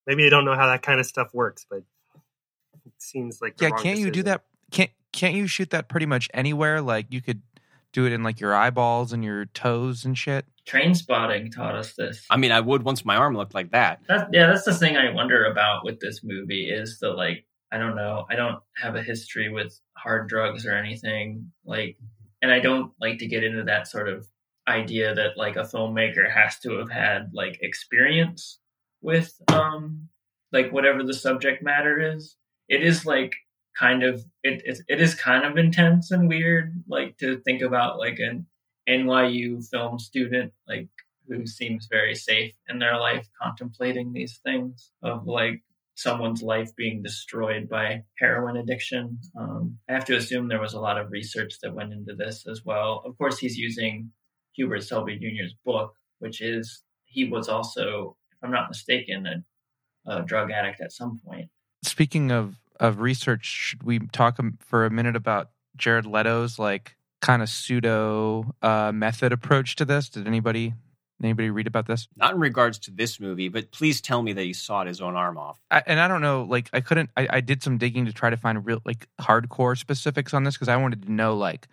Maybe i don't know how that kind of stuff works but it seems like yeah can't decision. you do that? Can't can't you shoot that pretty much anywhere? Like you could do it in like your eyeballs and your toes and shit. Trainspotting taught us this. I mean, I would once my arm looked like that. That's, yeah, that's the thing I wonder about with this movie is the like, I don't know, I don't have a history with hard drugs or anything like, and I don't like to get into that sort of idea that like a filmmaker has to have had like experience with um like whatever the subject matter is. It is like kind of it, it, it is kind of intense and weird like to think about like an NYU film student like who seems very safe in their life contemplating these things of like someone's life being destroyed by heroin addiction. Um, I have to assume there was a lot of research that went into this as well. Of course, he's using Hubert Selby Jr.'s book, which is he was also, if I'm not mistaken, a, a drug addict at some point. Speaking of of research, should we talk for a minute about Jared Leto's like kind of pseudo uh, method approach to this? Did anybody anybody read about this? Not in regards to this movie, but please tell me that he sawed his own arm off. I, and I don't know, like I couldn't. I, I did some digging to try to find real like hardcore specifics on this because I wanted to know like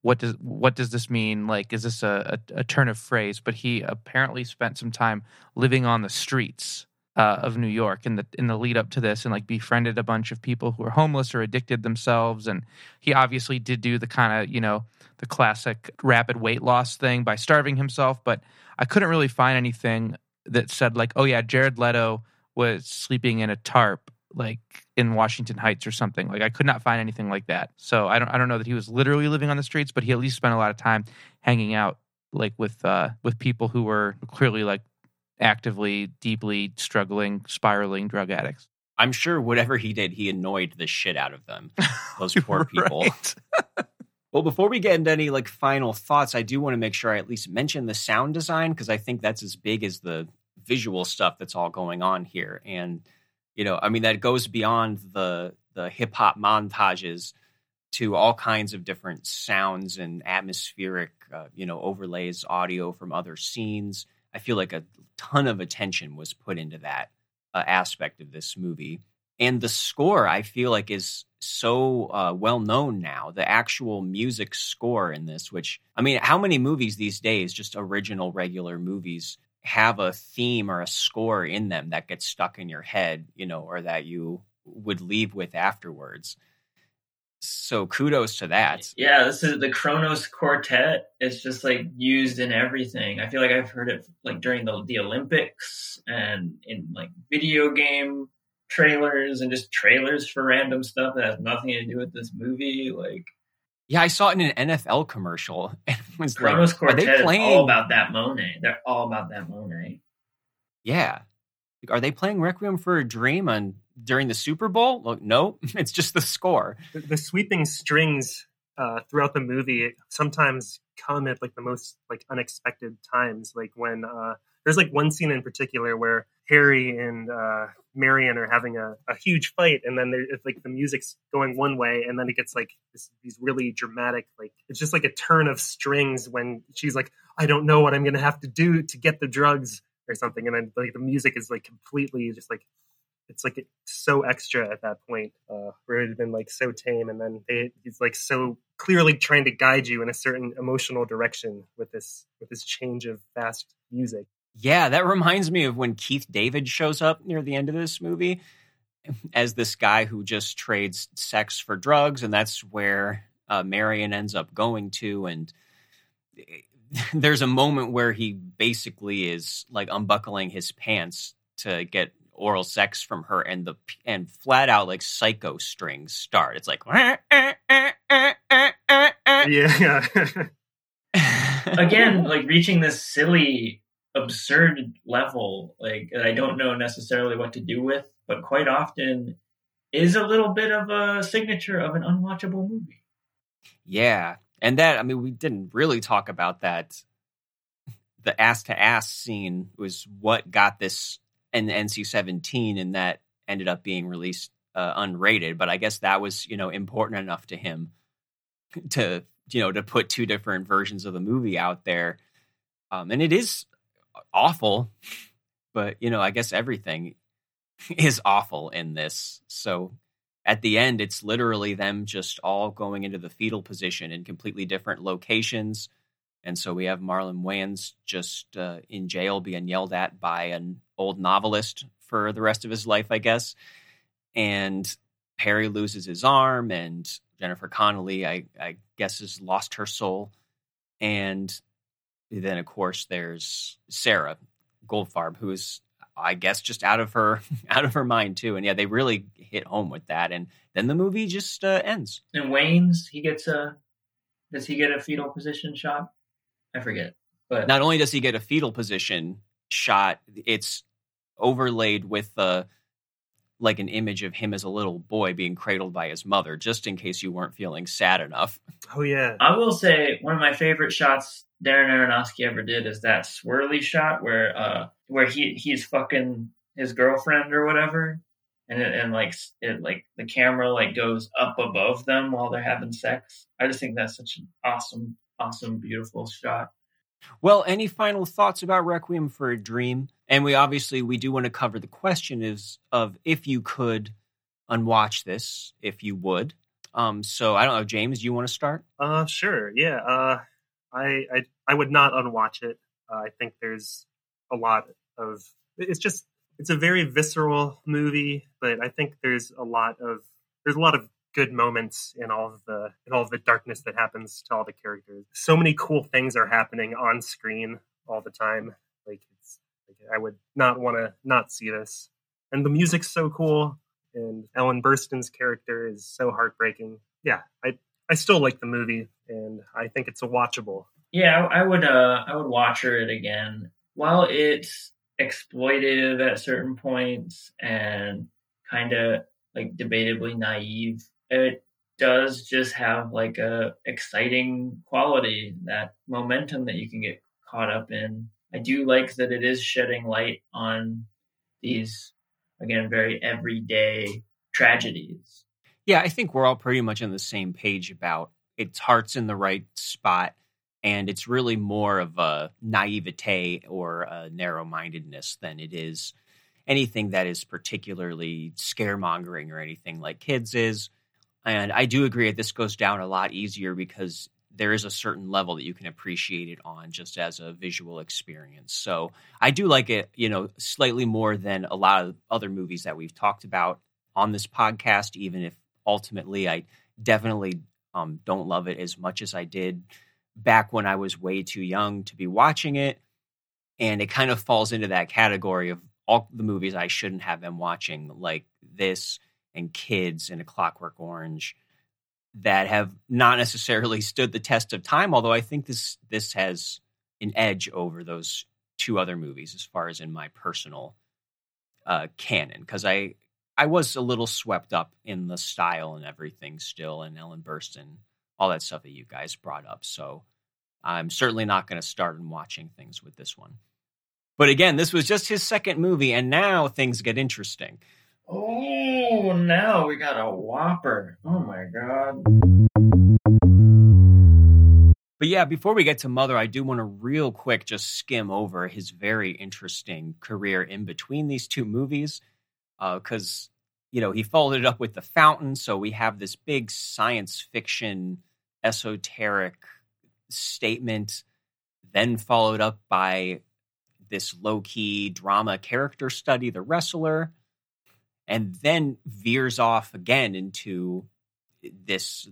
what does what does this mean? Like, is this a, a, a turn of phrase? But he apparently spent some time living on the streets uh, of New York in the in the lead up to this, and like befriended a bunch of people who were homeless or addicted themselves. And he obviously did do the kind of you know the classic rapid weight loss thing by starving himself. But I couldn't really find anything that said like, oh yeah, Jared Leto was sleeping in a tarp like in Washington Heights or something. Like I could not find anything like that. So I don't I don't know that he was literally living on the streets, but he at least spent a lot of time hanging out like with uh with people who were clearly like actively, deeply struggling, spiraling drug addicts. I'm sure whatever he did, he annoyed the shit out of them. Those poor people. well, before we get into any like final thoughts, I do want to make sure I at least mention the sound design because I think that's as big as the visual stuff that's all going on here. And you know, I mean, that goes beyond the the hip hop montages to all kinds of different sounds and atmospheric, uh, you know, overlays, audio from other scenes. I feel like a ton of attention was put into that uh, aspect of this movie. And the score, I feel like, is so uh, well known now. The actual music score in this, which, I mean, how many movies these days, just original, regular movies, have a theme or a score in them that gets stuck in your head, you know, or that you would leave with afterwards? So kudos to that. Yeah, this is the Kronos Quartet. It's just like used in everything. I feel like I've heard it like during the the Olympics and in like video game trailers and just trailers for random stuff that has nothing to do with this movie. Like, yeah, I saw it in an NFL commercial. And it was Kronos like, Quartet are they playing... all about that Monet. They're all about that Monet. Yeah, are they playing Requiem for a Dream on during the Super Bowl? Well, no, it's just the score. The, the sweeping strings uh, throughout the movie sometimes come at like the most like unexpected times. Like when uh, there's like one scene in particular where Harry and uh, Marion are having a, a huge fight, and then it's like the music's going one way, and then it gets like this, these really dramatic, like it's just like a turn of strings when she's like, "I don't know what I'm to have to do to get the drugs," or something, and then like the music is like completely just like it's like so extra at that point, uh, where it had been like so tame, and then they, he's like so clearly trying to guide you in a certain emotional direction with this with this change of fast music. Yeah, that reminds me of when Keith David shows up near the end of this movie as this guy who just trades sex for drugs, and that's where uh, Marion ends up going to. And there's a moment where he basically is like unbuckling his pants to get oral sex from her, and the and flat out like psycho strings start. It's like yeah. Again, like reaching this silly, absurd level, like that I don't know necessarily what to do with, but quite often is a little bit of a signature of an unwatchable movie. Yeah. And that, I mean, we didn't really talk about that. The ass to ass scene was what got this in NC 17, and that ended up being released uh, unrated. But I guess that was, you know, important enough to him to, you know, to put two different versions of the movie out there. Um, and it is awful, but, you know, I guess everything is awful in this. So at the end, it's literally them just all going into the fetal position in completely different locations. And so we have Marlon Wayans just uh, in jail being yelled at by an old novelist for the rest of his life, I guess. And Harry loses his arm, and Jennifer Connelly, I, I guess, has lost her soul. And then, of course, there's Sarah Goldfarb, who is I guess just out of her out of her mind too. And yeah, they really hit home with that. And then the movie just uh, ends. And Wayans, he gets a does he get a fetal position shot? I forget. But not only does he get a fetal position shot, it's overlaid with the uh, like an image of him as a little boy being cradled by his mother, just in case you weren't feeling sad enough. Oh yeah. I will say one of my favorite shots Darren Aronofsky ever did is that swirly shot where uh where he he's fucking his girlfriend or whatever, and it, and like it like the camera like goes up above them while they're having sex. I just think that's such an awesome, awesome, beautiful shot. Well, any final thoughts about Requiem for a Dream? And we obviously we do want to cover the question is of if you could unwatch this, if you would. Um, so I don't know, James, you want to start? Uh, sure. Yeah. Uh, I I I would not unwatch it. Uh, I think there's a lot of it's just it's a very visceral movie, but I think there's a lot of there's a lot of good moments in all of the in all of the darkness that happens to all the characters. So many cool things are happening on screen all the time. Like it's like I would not want to not see this. And the music's so cool and Ellen Burstyn's character is so heartbreaking. Yeah, I I still like the movie and I think it's a watchable. Yeah, I would uh I would watch it again while it's exploitive at certain points and kind of like debatably naive, it does just have like a exciting quality, that momentum that you can get caught up in. I do like that it is shedding light on these again very everyday tragedies. Yeah, I think we're all pretty much on the same page about its heart's in the right spot and it's really more of a naivete or a narrow-mindedness than it is anything that is particularly scaremongering or anything like kids is and i do agree that this goes down a lot easier because there is a certain level that you can appreciate it on just as a visual experience so i do like it you know slightly more than a lot of other movies that we've talked about on this podcast even if ultimately i definitely um, don't love it as much as i did back when I was way too young to be watching it. And it kind of falls into that category of all the movies I shouldn't have been watching, like this and Kids and A Clockwork Orange, that have not necessarily stood the test of time. Although I think this this has an edge over those two other movies as far as in my personal uh, canon, because I I was a little swept up in the style and everything still, and Ellen Burstyn all that stuff that you guys brought up. So I'm certainly not going to start and watching things with this one. But again, this was just his second movie, and now things get interesting. Oh, now we got a whopper. Oh my God. But yeah, before we get to Mother, I do want to real quick just skim over his very interesting career in between these two movies. Uh, because you know he followed it up with the fountain, so we have this big science fiction esoteric statement, then followed up by this low key drama character study, The Wrestler, and then veers off again into this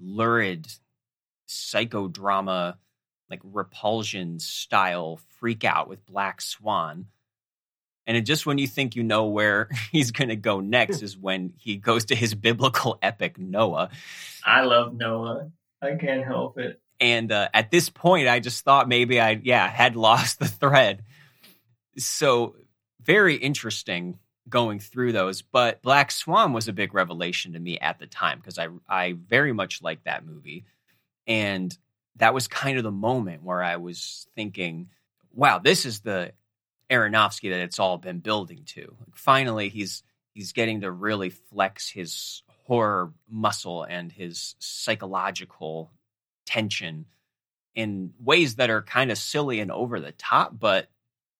lurid psychodrama, like repulsion style freak out with Black Swan. And it just when you think you know where he's going to go next is when he goes to his biblical epic Noah. I love Noah. I can't help it. And uh, at this point, I just thought maybe I, yeah, had lost the thread. So very interesting going through those. But Black Swan was a big revelation to me at the time because I I very much liked that movie, and that was kind of the moment where I was thinking, "Wow, this is the Aronofsky that it's all been building to." finally, he's he's getting to really flex his horror muscle and his psychological tension in ways that are kind of silly and over the top, but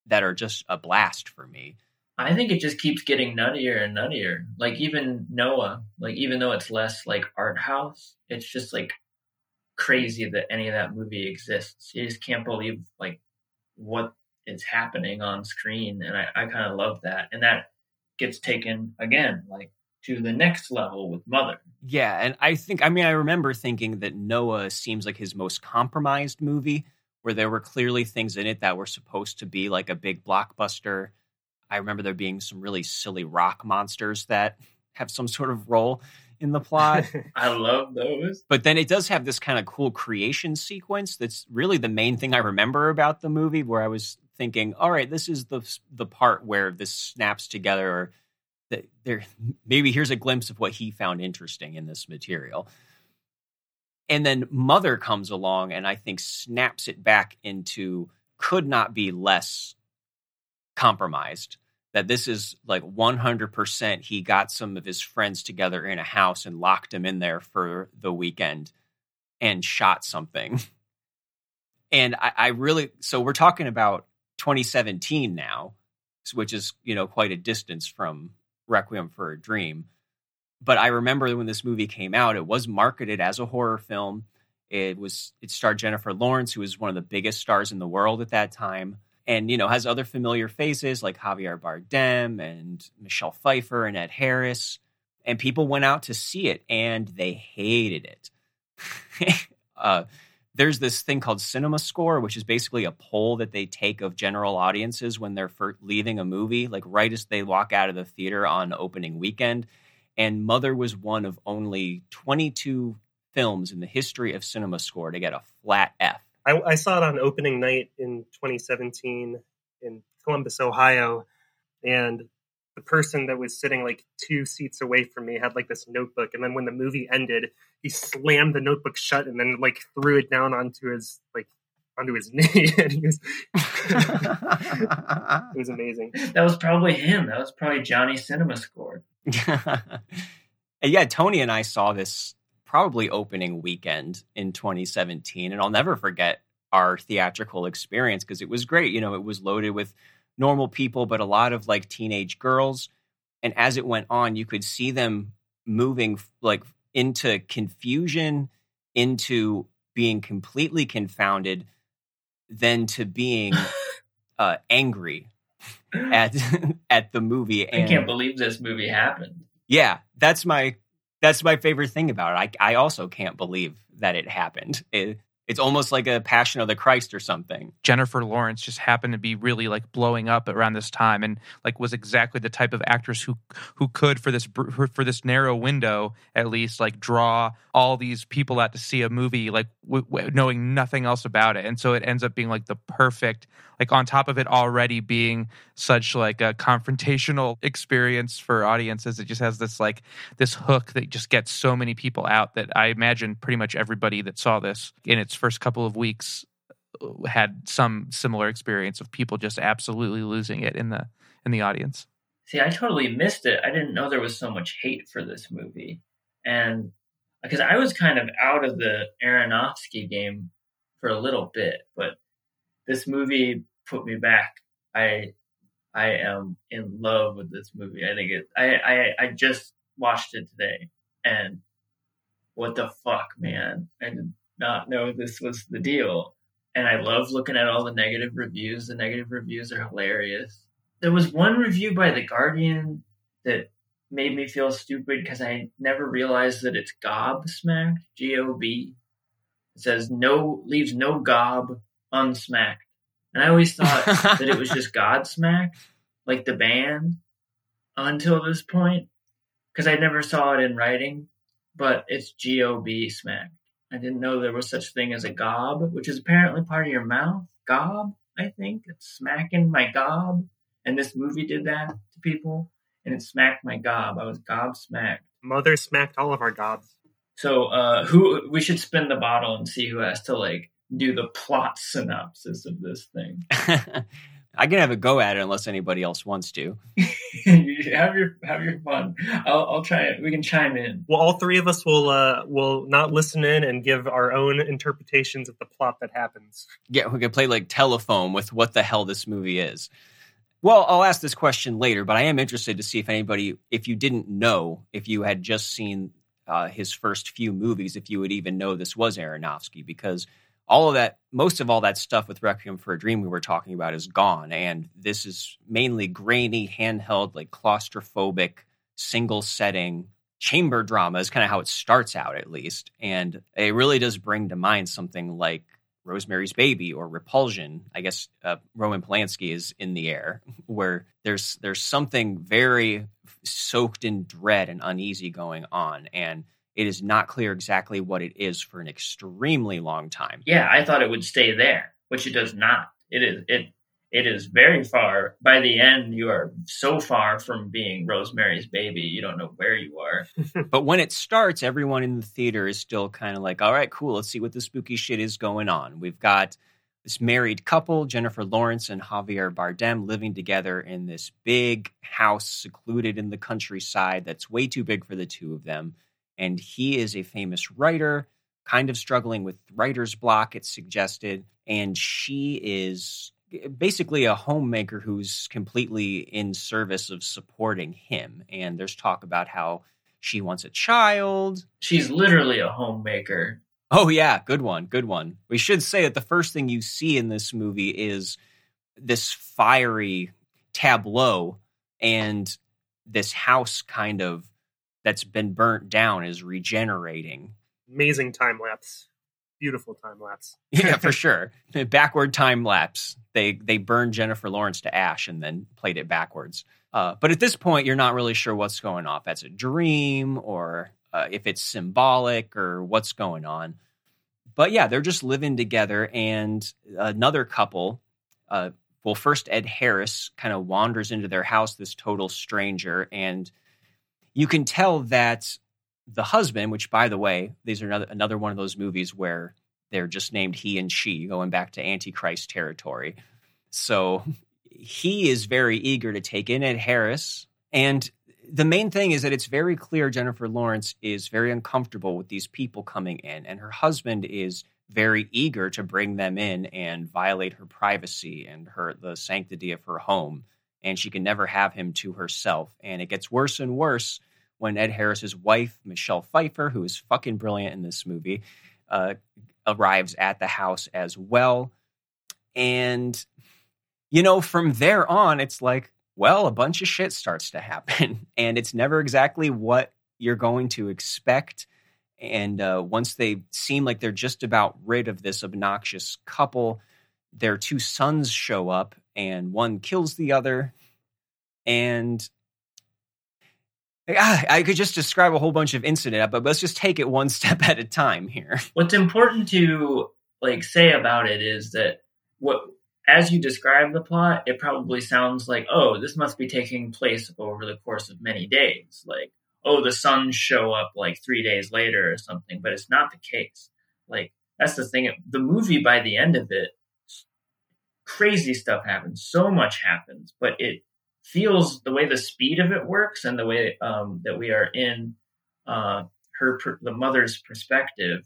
that are just a blast for me. I think it just keeps getting nuttier and nuttier. Like even Noah, like even though it's less like art house, it's just like crazy that any of that movie exists. You just can't believe like what is happening on screen. And I, I kind of love that. And that gets taken again, like to the next level with Mother. Yeah. And I think, I mean, I remember thinking that Noah seems like his most compromised movie, where there were clearly things in it that were supposed to be like a big blockbuster I remember there being some really silly rock monsters that have some sort of role in the plot. I love those. But then it does have this kind of cool creation sequence that's really the main thing I remember about the movie where I was thinking, all right, this is the the part where this snaps together or that there maybe here's a glimpse of what he found interesting in this material. And then Mother comes along and I think snaps it back into could not be less compromised that this is like 100% he got some of his friends together in a house and locked him in there for the weekend and shot something. And I, I really, so we're talking about 2017 now, which is, you know, quite a distance from Requiem for a Dream. But I remember when this movie came out, it was marketed as a horror film. It was, it starred Jennifer Lawrence, who was one of the biggest stars in the world at that time and you know has other familiar faces like Javier Bardem and Michelle Pfeiffer and Ed Harris. And people went out to see it and they hated it. uh, there's this thing called CinemaScore, which is basically a poll that they take of general audiences when they're leaving a movie, like right as they walk out of the theater on opening weekend. And Mother was one of only 22 films in the history of CinemaScore to get a flat F. I, I saw it on opening night in 2017 in Columbus, Ohio, and the person that was sitting like two seats away from me had like this notebook and then when the movie ended he slammed the notebook shut and then like threw it down onto his like onto his knee and he was it was amazing. That was probably him. That was probably johnny cinema score. Yeah tony and i saw this probably opening weekend in 2017. And I'll never forget our theatrical experience because it was great. You know, it was loaded with normal people, but a lot of like teenage girls. And as it went on, you could see them moving like into confusion, into being completely confounded, then to being uh, angry at at the movie. And, I can't believe this movie happened. Yeah, that's my that's my favorite thing about it. I I also can't believe that it happened. It, it's almost like a Passion of the Christ or something. Jennifer Lawrence just happened to be really like blowing up around this time, and like was exactly the type of actress who who could for this for this narrow window at least like draw all these people out to see a movie like w- w- knowing nothing else about it, and so it ends up being like the perfect like on top of it already being such like a confrontational experience for audiences it just has this like this hook that just gets so many people out that i imagine pretty much everybody that saw this in its first couple of weeks uh, had some similar experience of people just absolutely losing it in the in the audience see i totally missed it i didn't know there was so much hate for this movie and because i was kind of out of the aronofsky game for a little bit but this movie put me back. I I am in love with this movie. I think it. I I, I just watched it today, and what the fuck, man! Did not know this was the deal. And I love looking at all the negative reviews. The negative reviews are hilarious. There was one review by The Guardian that made me feel stupid because I never realized that it's gobsmacked, G O B. It says no leaves no gob unsmacked. And I always thought that it was just Godsmack, like the band, until this point, because I never saw it in writing. But it's G O B smack. I didn't know there was such thing as a gob, which is apparently part of your mouth. Gob, I think. It's smacking my gob. And this movie did that to people, and it smacked my gob. I was gob gobsmacked. Mother smacked all of our gobs. So, uh, who we should spin the bottle and see who has to like do the plot synopsis of this thing. I can have a go at it unless anybody else wants to. have your have your fun. I'll, I'll try it. We can chime in. Well, all three of us will uh, will not listen in and give our own interpretations of the plot that happens. Yeah, we could play like telephone with what the hell this movie is. Well, I'll ask this question later, but I am interested to see if anybody, if you didn't know, if you had just seen uh, his first few movies, if you would even know this was Aronofsky, because all of that, most of all that stuff with Requiem for a Dream we were talking about is gone. And this is mainly grainy, handheld, like claustrophobic, single setting chamber drama is kind of how it starts out, at least. And it really does bring to mind something like Rosemary's Baby or Repulsion. I guess uh, Roman Polanski is in the air, where there's there's something very soaked in dread and uneasy going on, and it is not clear exactly what it is for an extremely long time. Yeah, I thought it would stay there, which it does not. It is it it is very far. By the end, you are so far from being Rosemary's baby, you don't know where you are. but when it starts, everyone in the theater is still kind of like, all right, cool, let's see what the spooky shit is going on. We've got this married couple, Jennifer Lawrence and Javier Bardem, living together in this big house secluded in the countryside that's way too big for the two of them and he is a famous writer, kind of struggling with writer's block, it's suggested. And she is basically a homemaker who's completely in service of supporting him. And there's talk about how she wants a child. She's literally a homemaker. Oh, yeah, good one, good one. We should say that the first thing you see in this movie is this fiery tableau and this house kind of that's been burnt down is regenerating. Amazing time lapse. Beautiful time lapse. yeah, for sure. Backward time lapse. They they burned Jennifer Lawrence to ash and then played it backwards. Uh, but at this point, you're not really sure what's going off. That's a dream, or uh, if it's symbolic, or what's going on. But yeah, they're just living together, and another couple. Uh, well, first Ed Harris kind of wanders into their house, this total stranger, and you can tell that the husband, which by the way, these are another, another one of those movies where they're just named he and she, going back to Antichrist territory. So he is very eager to take in Ed Harris. And the main thing is that it's very clear Jennifer Lawrence is very uncomfortable with these people coming in, and her husband is very eager to bring them in and violate her privacy and her the sanctity of her home and she can never have him to herself. And it gets worse and worse when Ed Harris's wife, Michelle Pfeiffer, who is fucking brilliant in this movie, uh, arrives at the house as well. And, you know, from there on, it's like, well, a bunch of shit starts to happen. And it's never exactly what you're going to expect. And uh, once they seem like they're just about rid of this obnoxious couple, their two sons show up and one kills the other. And ah, I could just describe a whole bunch of incident, but let's just take it one step at a time here. What's important to like say about it is that what as you describe the plot, it probably sounds like, oh, this must be taking place over the course of many days. Like, oh, the sons show up like three days later or something, but it's not the case. Like, that's the thing. The movie, by the end of it, crazy stuff happens. So much happens, but it feels the way the speed of it works and the way um, that we are in uh, her the mother's perspective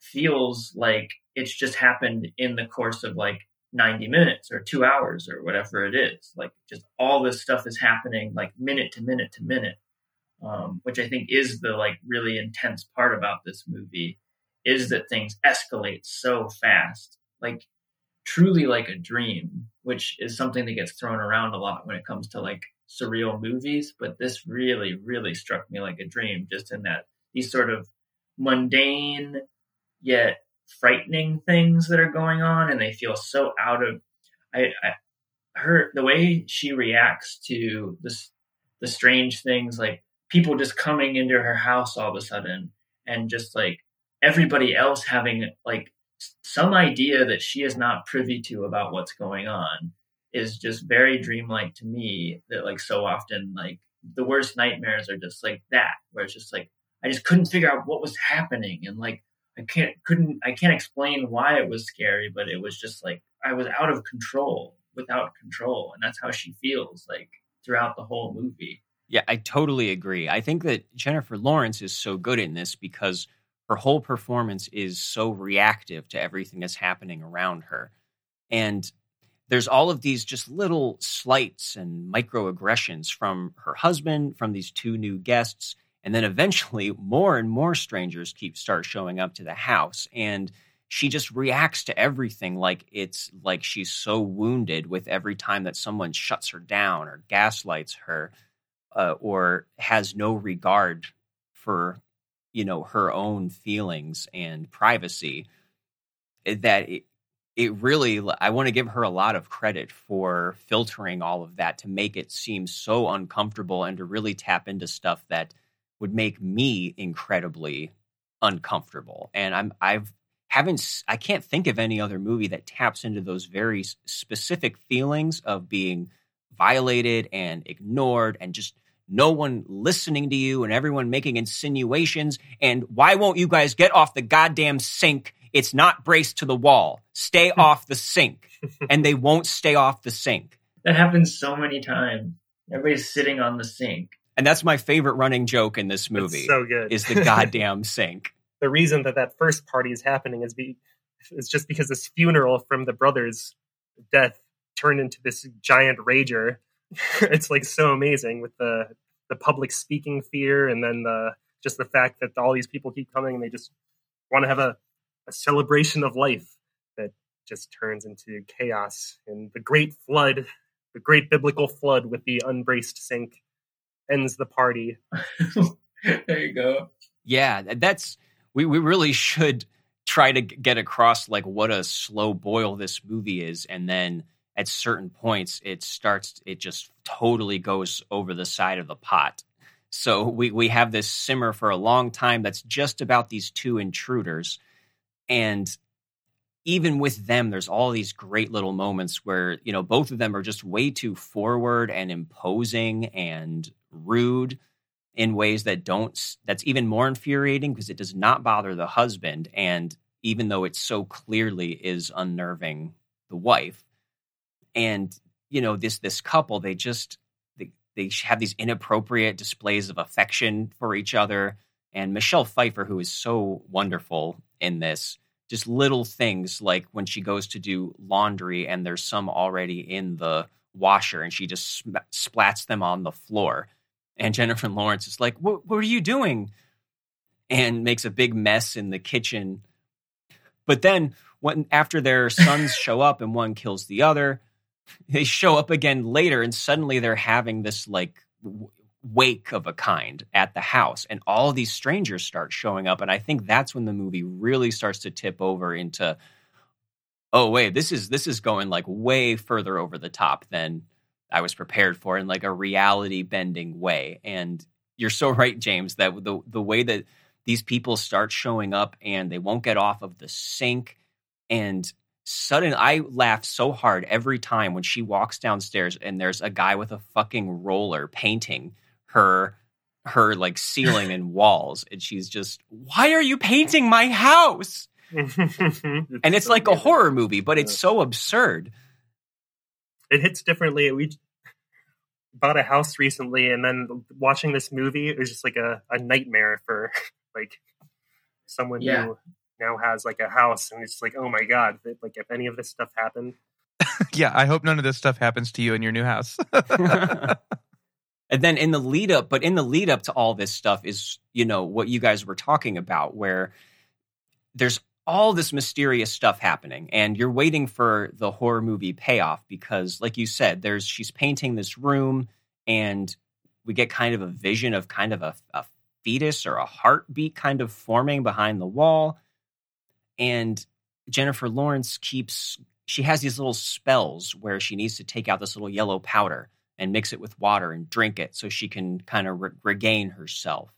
feels like it's just happened in the course of like 90 minutes or two hours or whatever it is. Like just all this stuff is happening like minute to minute to minute, um, which I think is the like really intense part about this movie is that things escalate so fast, like truly like a dream, which is something that gets thrown around a lot when it comes to like surreal movies. But this really, really struck me like a dream, just in that these sort of mundane yet frightening things that are going on and they feel so out of I, I her the way she reacts to this the strange things like people just coming into her house all of a sudden and just like everybody else having like some idea that she is not privy to about what's going on is just very dreamlike to me that like so often like the worst nightmares are just like that where it's just like i just couldn't figure out what was happening and like I can't couldn't I can't explain why it was scary, but it was just like I was out of control, without control, and that's how she feels like throughout the whole movie. Yeah, I totally agree. I think that Jennifer Lawrence is so good in this because her whole performance is so reactive to everything that's happening around her. And there's all of these just little slights and microaggressions from her husband, from these two new guests, and then eventually, more and more strangers keep start showing up to the house, and she just reacts to everything like it's like she's so wounded with every time that someone shuts her down or gaslights her, uh, or has no regard for you know her own feelings and privacy. Eh, that it, it really i want to give her a lot of credit for filtering all of that to make it seem so uncomfortable and to really tap into stuff that would make me incredibly uncomfortable. And I'm I've haven't I can't think of any other movie that taps into those very specific feelings of being violated and ignored and just no one listening to you and everyone making insinuations and why won't you guys get off the goddamn sink it's not braced to the wall stay hmm. off the sink and they won't stay off the sink that happens so many times everybody's sitting on the sink and that's my favorite running joke in this movie. It's so good. Is the goddamn sink. the reason that that first party is happening is be is just because this funeral from the brothers' death turned into this giant rager. it's like so amazing with the the public speaking fear and then the just the fact that all these people keep coming and they just want to have a, a celebration of life that just turns into chaos and the great flood the great biblical flood with the unbraced sink ends the party. there you go. Yeah, that's we we really should try to get across like what a slow boil this movie is and then at certain points it starts it just totally goes over the side of the pot. So we we have this simmer for a long time that's just about these two intruders and even with them there's all these great little moments where you know both of them are just way too forward and imposing and rude in ways that don't that's even more infuriating because it does not bother the husband and even though it so clearly is unnerving the wife and you know this this couple they just they, they have these inappropriate displays of affection for each other and michelle pfeiffer who is so wonderful in this just little things like when she goes to do laundry and there's some already in the washer and she just splats them on the floor and Jennifer Lawrence is like, what, what are you doing? And makes a big mess in the kitchen. But then when after their sons show up and one kills the other, they show up again later and suddenly they're having this like wake of a kind at the house and all these strangers start showing up and I think that's when the movie really starts to tip over into oh wait, this is this is going like way further over the top than I was prepared for in like a reality bending way. And you're so right, James, that the the way that these people start showing up and they won't get off of the sink and sudden I laugh so hard every time when she walks downstairs and there's a guy with a fucking roller painting her her like ceiling and walls and she's just why are you painting my house it's and it's so like a horror movie but it's so absurd it hits differently. We bought a house recently, and then watching this movie it was just like a, a nightmare for like someone yeah. who now has like a house, and it's like, oh my god, that like if any of this stuff happened, yeah, I hope none of this stuff happens to you in your new house. and then in the lead up, but in the lead up to all this stuff is, you know, what you guys were talking about, where there's all this mysterious stuff happening and you're waiting for the horror movie payoff because like you said there's she's painting this room and we get kind of a vision of kind of a, a fetus or a heartbeat kind of forming behind the wall and jennifer lawrence keeps she has these little spells where she needs to take out this little yellow powder and mix it with water and drink it so she can kind of re- regain herself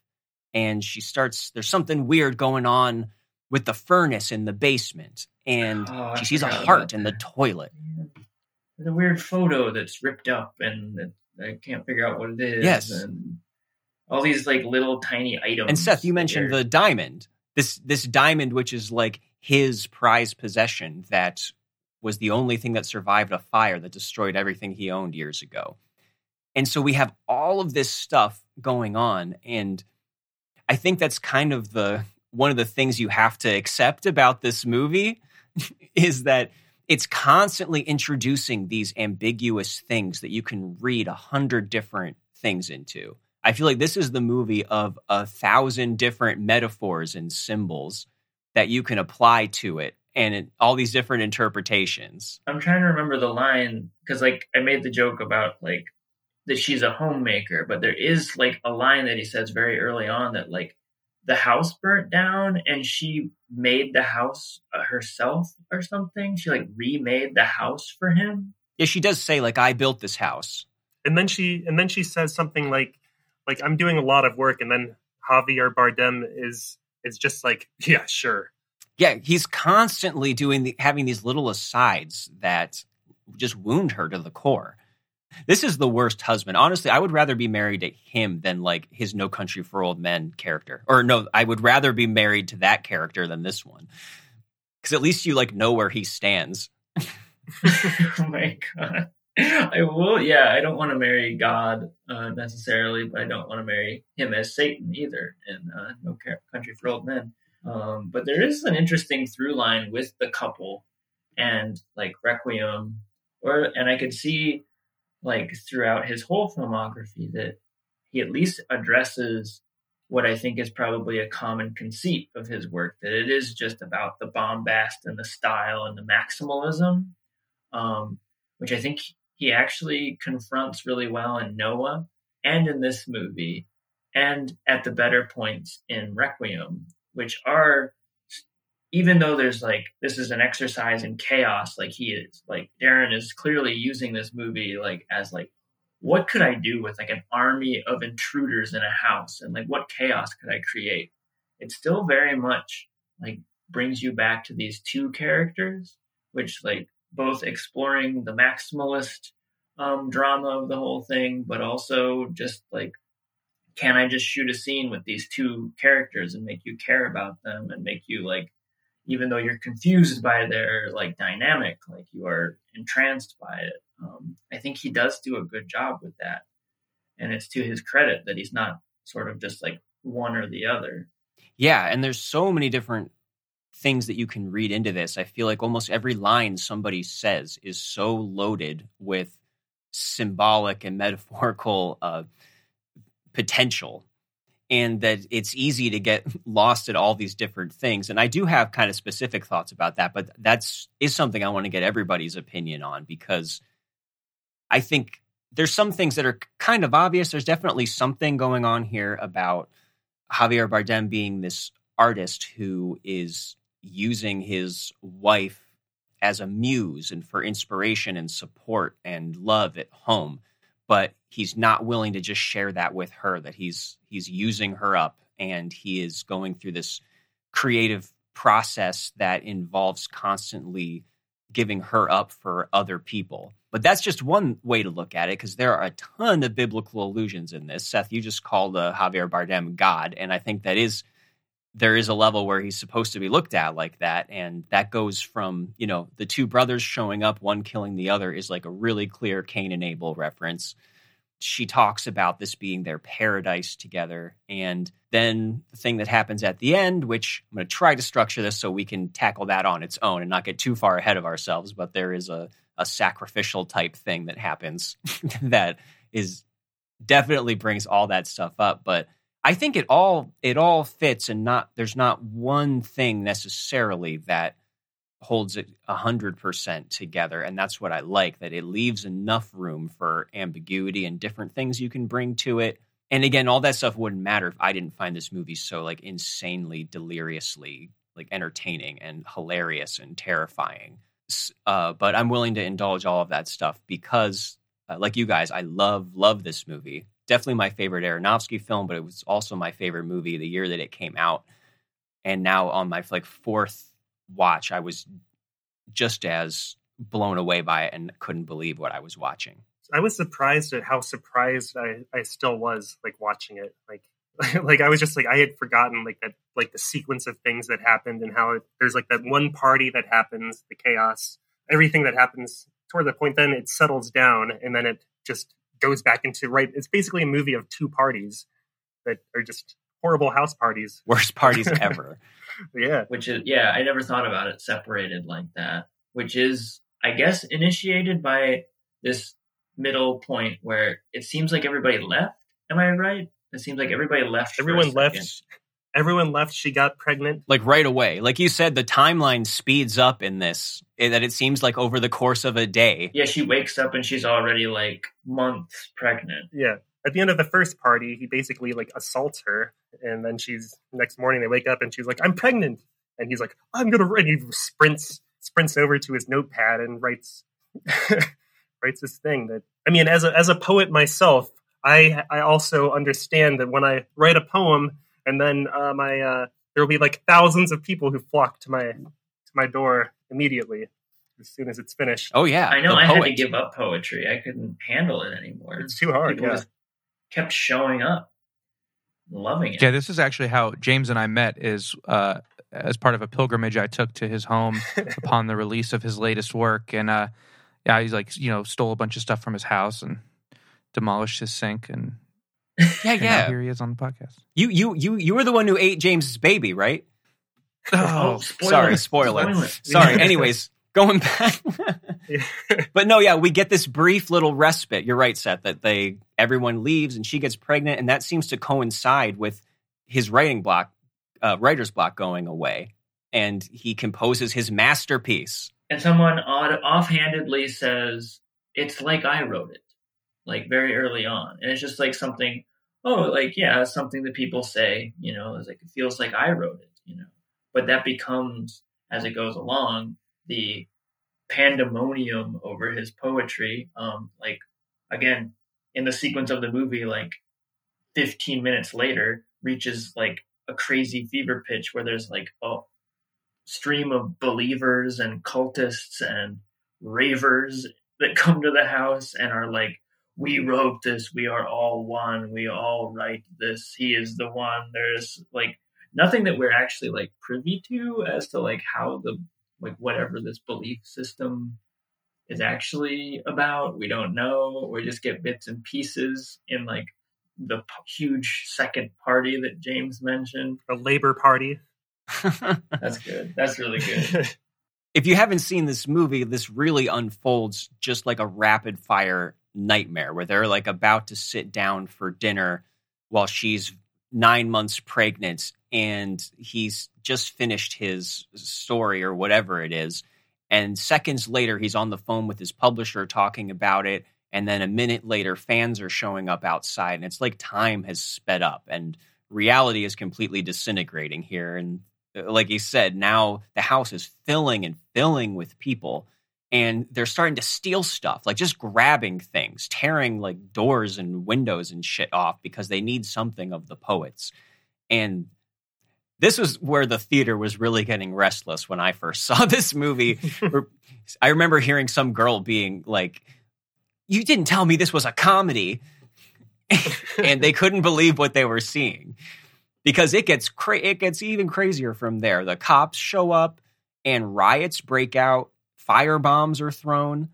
and she starts there's something weird going on with the furnace in the basement, and Oh, she sees a heart in the toilet. There's a weird photo that's ripped up, and I can't figure out what it is. Yes. and all these like little tiny items. And Seth, you mentioned They're- the diamond. This this diamond, which is like his prized possession, that was the only thing that survived a fire that destroyed everything he owned years ago. And so we have all of this stuff going on, and I think that's kind of the one of the things you have to accept about this movie is that it's constantly introducing these ambiguous things that you can read a hundred different things into. I feel like this is the movie of a thousand different metaphors and symbols that you can apply to it and it, all these different interpretations. I'm trying to remember the line because like I made the joke about like that she's a homemaker, but there is like a line that he says very early on that like the house burnt down and she made the house uh, herself or something. She like remade the house for him. Yeah, she does say like I built this house. and then she and then she says something like like i'm doing a lot of work and then javier bardem is is just like yeah sure Yeah, he's constantly doing the, having these little asides that just wound her to the core. This is the worst husband. Honestly, I would rather be married to him than like his No Country for Old Men character. Or no, I would rather be married to that character than this one. Cuz at least you like know where he stands. oh my god. I will, yeah. I don't want to marry God uh, necessarily, but I don't want to marry him as Satan either. And uh, No Country for Old Men. Um, but there is an interesting through line with the couple and like Requiem, or and I could see like throughout his whole filmography that he at least addresses what I think is probably a common conceit of his work that it is just about the bombast and the style and the maximalism, um, which I think he actually confronts really well in Noah and in this movie and at the better points in Requiem, which are even though there's like this is an exercise in chaos like he is like darren is clearly using this movie like as like what could i do with like an army of intruders in a house? And like what chaos could i create? It still very much like brings you back to these two characters which like both exploring the maximalist um, drama of the whole thing but also just like can i just shoot a scene with these two characters and make you care about them and make you like even though you're confused by their like dynamic, like you are entranced by it. Um, I think he does do a good job with that, and it's to his credit that he's not sort of just like one or the other. Yeah, and there's so many different things that you can read into this. I feel like almost every line somebody says is so loaded with symbolic and metaphorical uh, potential, and that it's easy to get lost at all these different things. And I do have kind of specific thoughts about that, but that's is something I want to get everybody's opinion on because I think there's some things that are kind of obvious. There's definitely something going on here about Javier Bardem being this artist who is using his wife as a muse and for inspiration and support and love at home but he's not willing to just share that with her that he's he's using her up and he is going through this creative process that involves constantly giving her up for other people. But that's just one way to look at it because there are a ton of biblical allusions in this. Seth you just called uh, javier bardem god and i think that is there is a level where he's supposed to be looked at like that and that goes from you know the two brothers showing up one killing the other is like a really clear cain and abel reference she talks about this being their paradise together and then the thing that happens at the end which i'm going to try to structure this so we can tackle that on its own and not get too far ahead of ourselves but there is a, a sacrificial type thing that happens that is definitely brings all that stuff up. But I think it all it all fits and not there's not one thing necessarily that holds it hundred percent together. And that's what I like, that it leaves enough room for ambiguity and different things you can bring to it. And again, all that stuff wouldn't matter if I didn't find this movie so like insanely deliriously like entertaining and hilarious and terrifying. Uh, but I'm willing to indulge all of that stuff because, uh, like you guys, I love love this movie. Definitely my favorite Aronofsky film, but it was also my favorite movie the year that it came out. And now on my like fourth watch, I was just as blown away by it and couldn't believe what I was watching. I was surprised at how surprised I, I still was like watching it. Like like I was just like I had forgotten like that like the sequence of things that happened and how it, there's like that one party that happens, the chaos, everything that happens toward the point then it settles down and then it just goes back into right it's basically a movie of two parties that are just horrible house parties. Worst parties ever. yeah. Which is yeah, I never thought about it separated like that. Which is I guess initiated by this middle point where it seems like everybody left. Am I right? It seems like everybody left. Everyone left. Everyone left. She got pregnant. Like right away. Like you said, the timeline speeds up in this. That it seems like over the course of a day. Yeah, she wakes up and she's already like months pregnant. Yeah. At the end of the first party, he basically like assaults her, and then she's next morning they wake up and she's like, "I'm pregnant," and he's like, "I'm gonna," and he sprints sprints over to his notepad and writes writes this thing that I mean, as a as a poet myself, I I also understand that when I write a poem and then uh, my uh, there will be like thousands of people who flock to my to my door immediately as soon as it's finished. Oh yeah, I know. I had to give up poetry. I couldn't handle it anymore. It's too hard. People yeah. just kept showing up, loving it. Yeah, this is actually how James and I met. Is uh, as part of a pilgrimage I took to his home upon the release of his latest work, and uh, yeah, he's like you know stole a bunch of stuff from his house and demolished his sink and yeah, yeah. here he is on the podcast. You you you you were the one who ate James's baby, right? Oh, spoiler. sorry, spoiler. spoiler. Sorry. Anyways, going back. but no, yeah, we get this brief little respite. You're right, Seth, that they everyone leaves and she gets pregnant, and that seems to coincide with his writing block, uh, writer's block going away, and he composes his masterpiece. And someone odd, offhandedly says, "It's like I wrote it." Like very early on. And it's just like something, oh, like, yeah, something that people say, you know, it's like, it feels like I wrote it, you know, but that becomes, as it goes along, the pandemonium over his poetry. Um, like, again, in the sequence of the movie, like 15 minutes later, reaches like a crazy fever pitch where there's like a stream of believers and cultists and ravers that come to the house and are like we wrote this. We are all one. We all write this. He is the one. There's like nothing that we're actually like privy to as to like how the like whatever this belief system is actually about. We don't know. We just get bits and pieces in like the p- huge second party that james mentioned. A labor party. That's good. That's really good. If you haven't seen this movie this really unfolds just like a rapid fire nightmare where they're like about to sit down for dinner while she's nine months pregnant and he's just finished his story or whatever it is. And seconds later, he's on the phone with his publisher talking about it. And then a minute later, fans are showing up outside. And it's like time has sped up and reality is completely disintegrating here. And uh, like he said, now the house is filling and filling with people and they're starting to steal stuff, like just grabbing things, tearing like doors and windows and shit off because they need something of the poets. And this was where the theater was really getting restless when I first saw this movie. I remember hearing some girl being like, You didn't tell me this was a comedy. and they couldn't believe what they were seeing because it gets cra- it gets even crazier from there. The cops show up and riots break out fire bombs are thrown.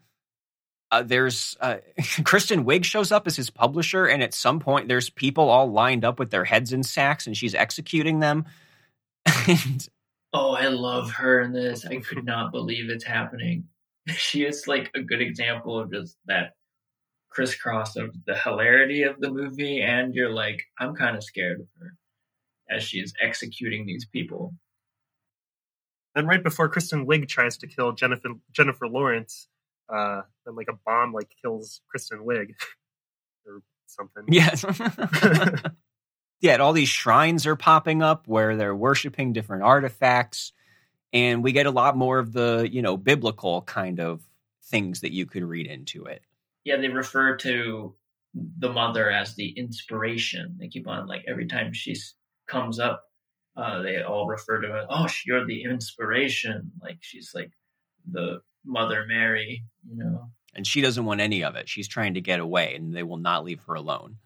Uh, there's uh, Kristen Wiig shows up as his publisher, and at some point, there's people all lined up with their heads in sacks, and she's executing them. and, oh, I love her in this. I could not believe it's happening. she is like a good example of just that crisscross of the hilarity of the movie and you're like i'm kind of scared of her as she's executing these people Then right before Kristen Wiig tries to kill Jennifer Jennifer Lawrence, uh, then like a bomb like kills Kristen Wiig or something. Yes. yeah, and all these shrines are popping up where they're worshiping different artifacts. And we get a lot more of the, you know, biblical kind of things that you could read into it. yeah they refer to the mother as the inspiration they keep on like every time she comes up uh, they all refer to her oh sh- you're the inspiration like she's like the mother mary you know And she doesn't want any of it. She's trying to get away, and they will not leave her alone.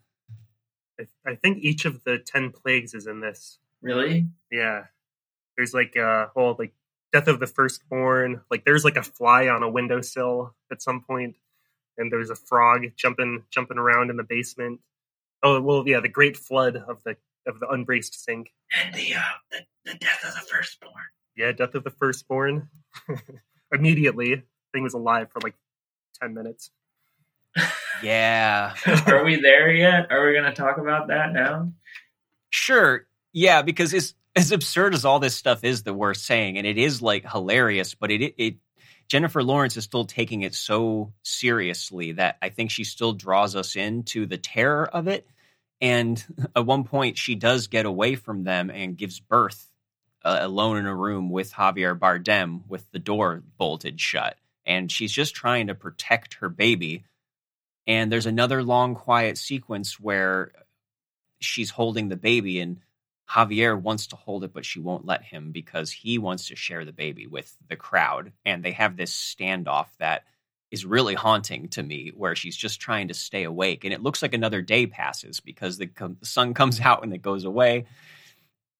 I, I think each of the ten plagues is in this. really Yeah. There's like a whole like death of the firstborn. Like there's like a fly on a windowsill at some point, and there's a frog jumping jumping around in the basement. Oh well, yeah, the great flood of the of the unbraced sink. and the uh the, the death of the firstborn Yeah, death of the firstborn. Immediately, thing was alive for like ten minutes. Yeah. are we there yet are we going to talk about that now Sure. Yeah, because it's as absurd as all this stuff is that we're saying, and it is like hilarious, but it, it it Jennifer Lawrence is still taking it so seriously that I think she still draws us into the terror of it. And at one point, she does get away from them and gives birth uh, alone in a room with Javier Bardem with the door bolted shut. And she's just trying to protect her baby. And there's another long, quiet sequence where she's holding the baby and Javier wants to hold it, but she won't let him because he wants to share the baby with the crowd. And they have this standoff that is really haunting to me, where she's just trying to stay awake. And it looks like another day passes because the, com- the sun comes out and it goes away.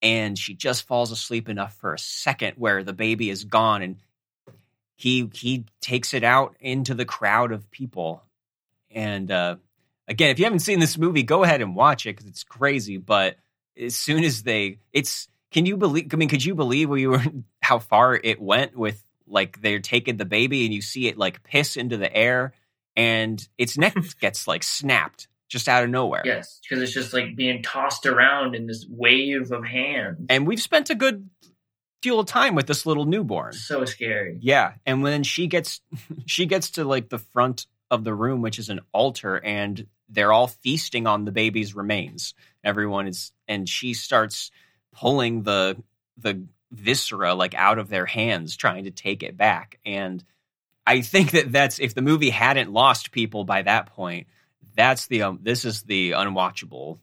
And she just falls asleep enough for a second where the baby is gone and he he takes it out into the crowd of people. And uh, again, if you haven't seen this movie, go ahead and watch it because it's crazy. But as soon as they, it's can you believe? I mean, could you believe we were how far it went with like they're taking the baby and you see it like piss into the air and its neck gets like snapped just out of nowhere. yes because it's just like being tossed around in this wave of hands And we've spent a good deal of time with this little newborn. so scary Yeah, and when she gets she gets to like the front of the room, which is an altar, and they're all feasting on the baby's remains. Everyone is, and she starts pulling the the viscera like out of their hands, trying to take it back. And I think that that's if the movie hadn't lost people by that point, that's the um, this is the unwatchable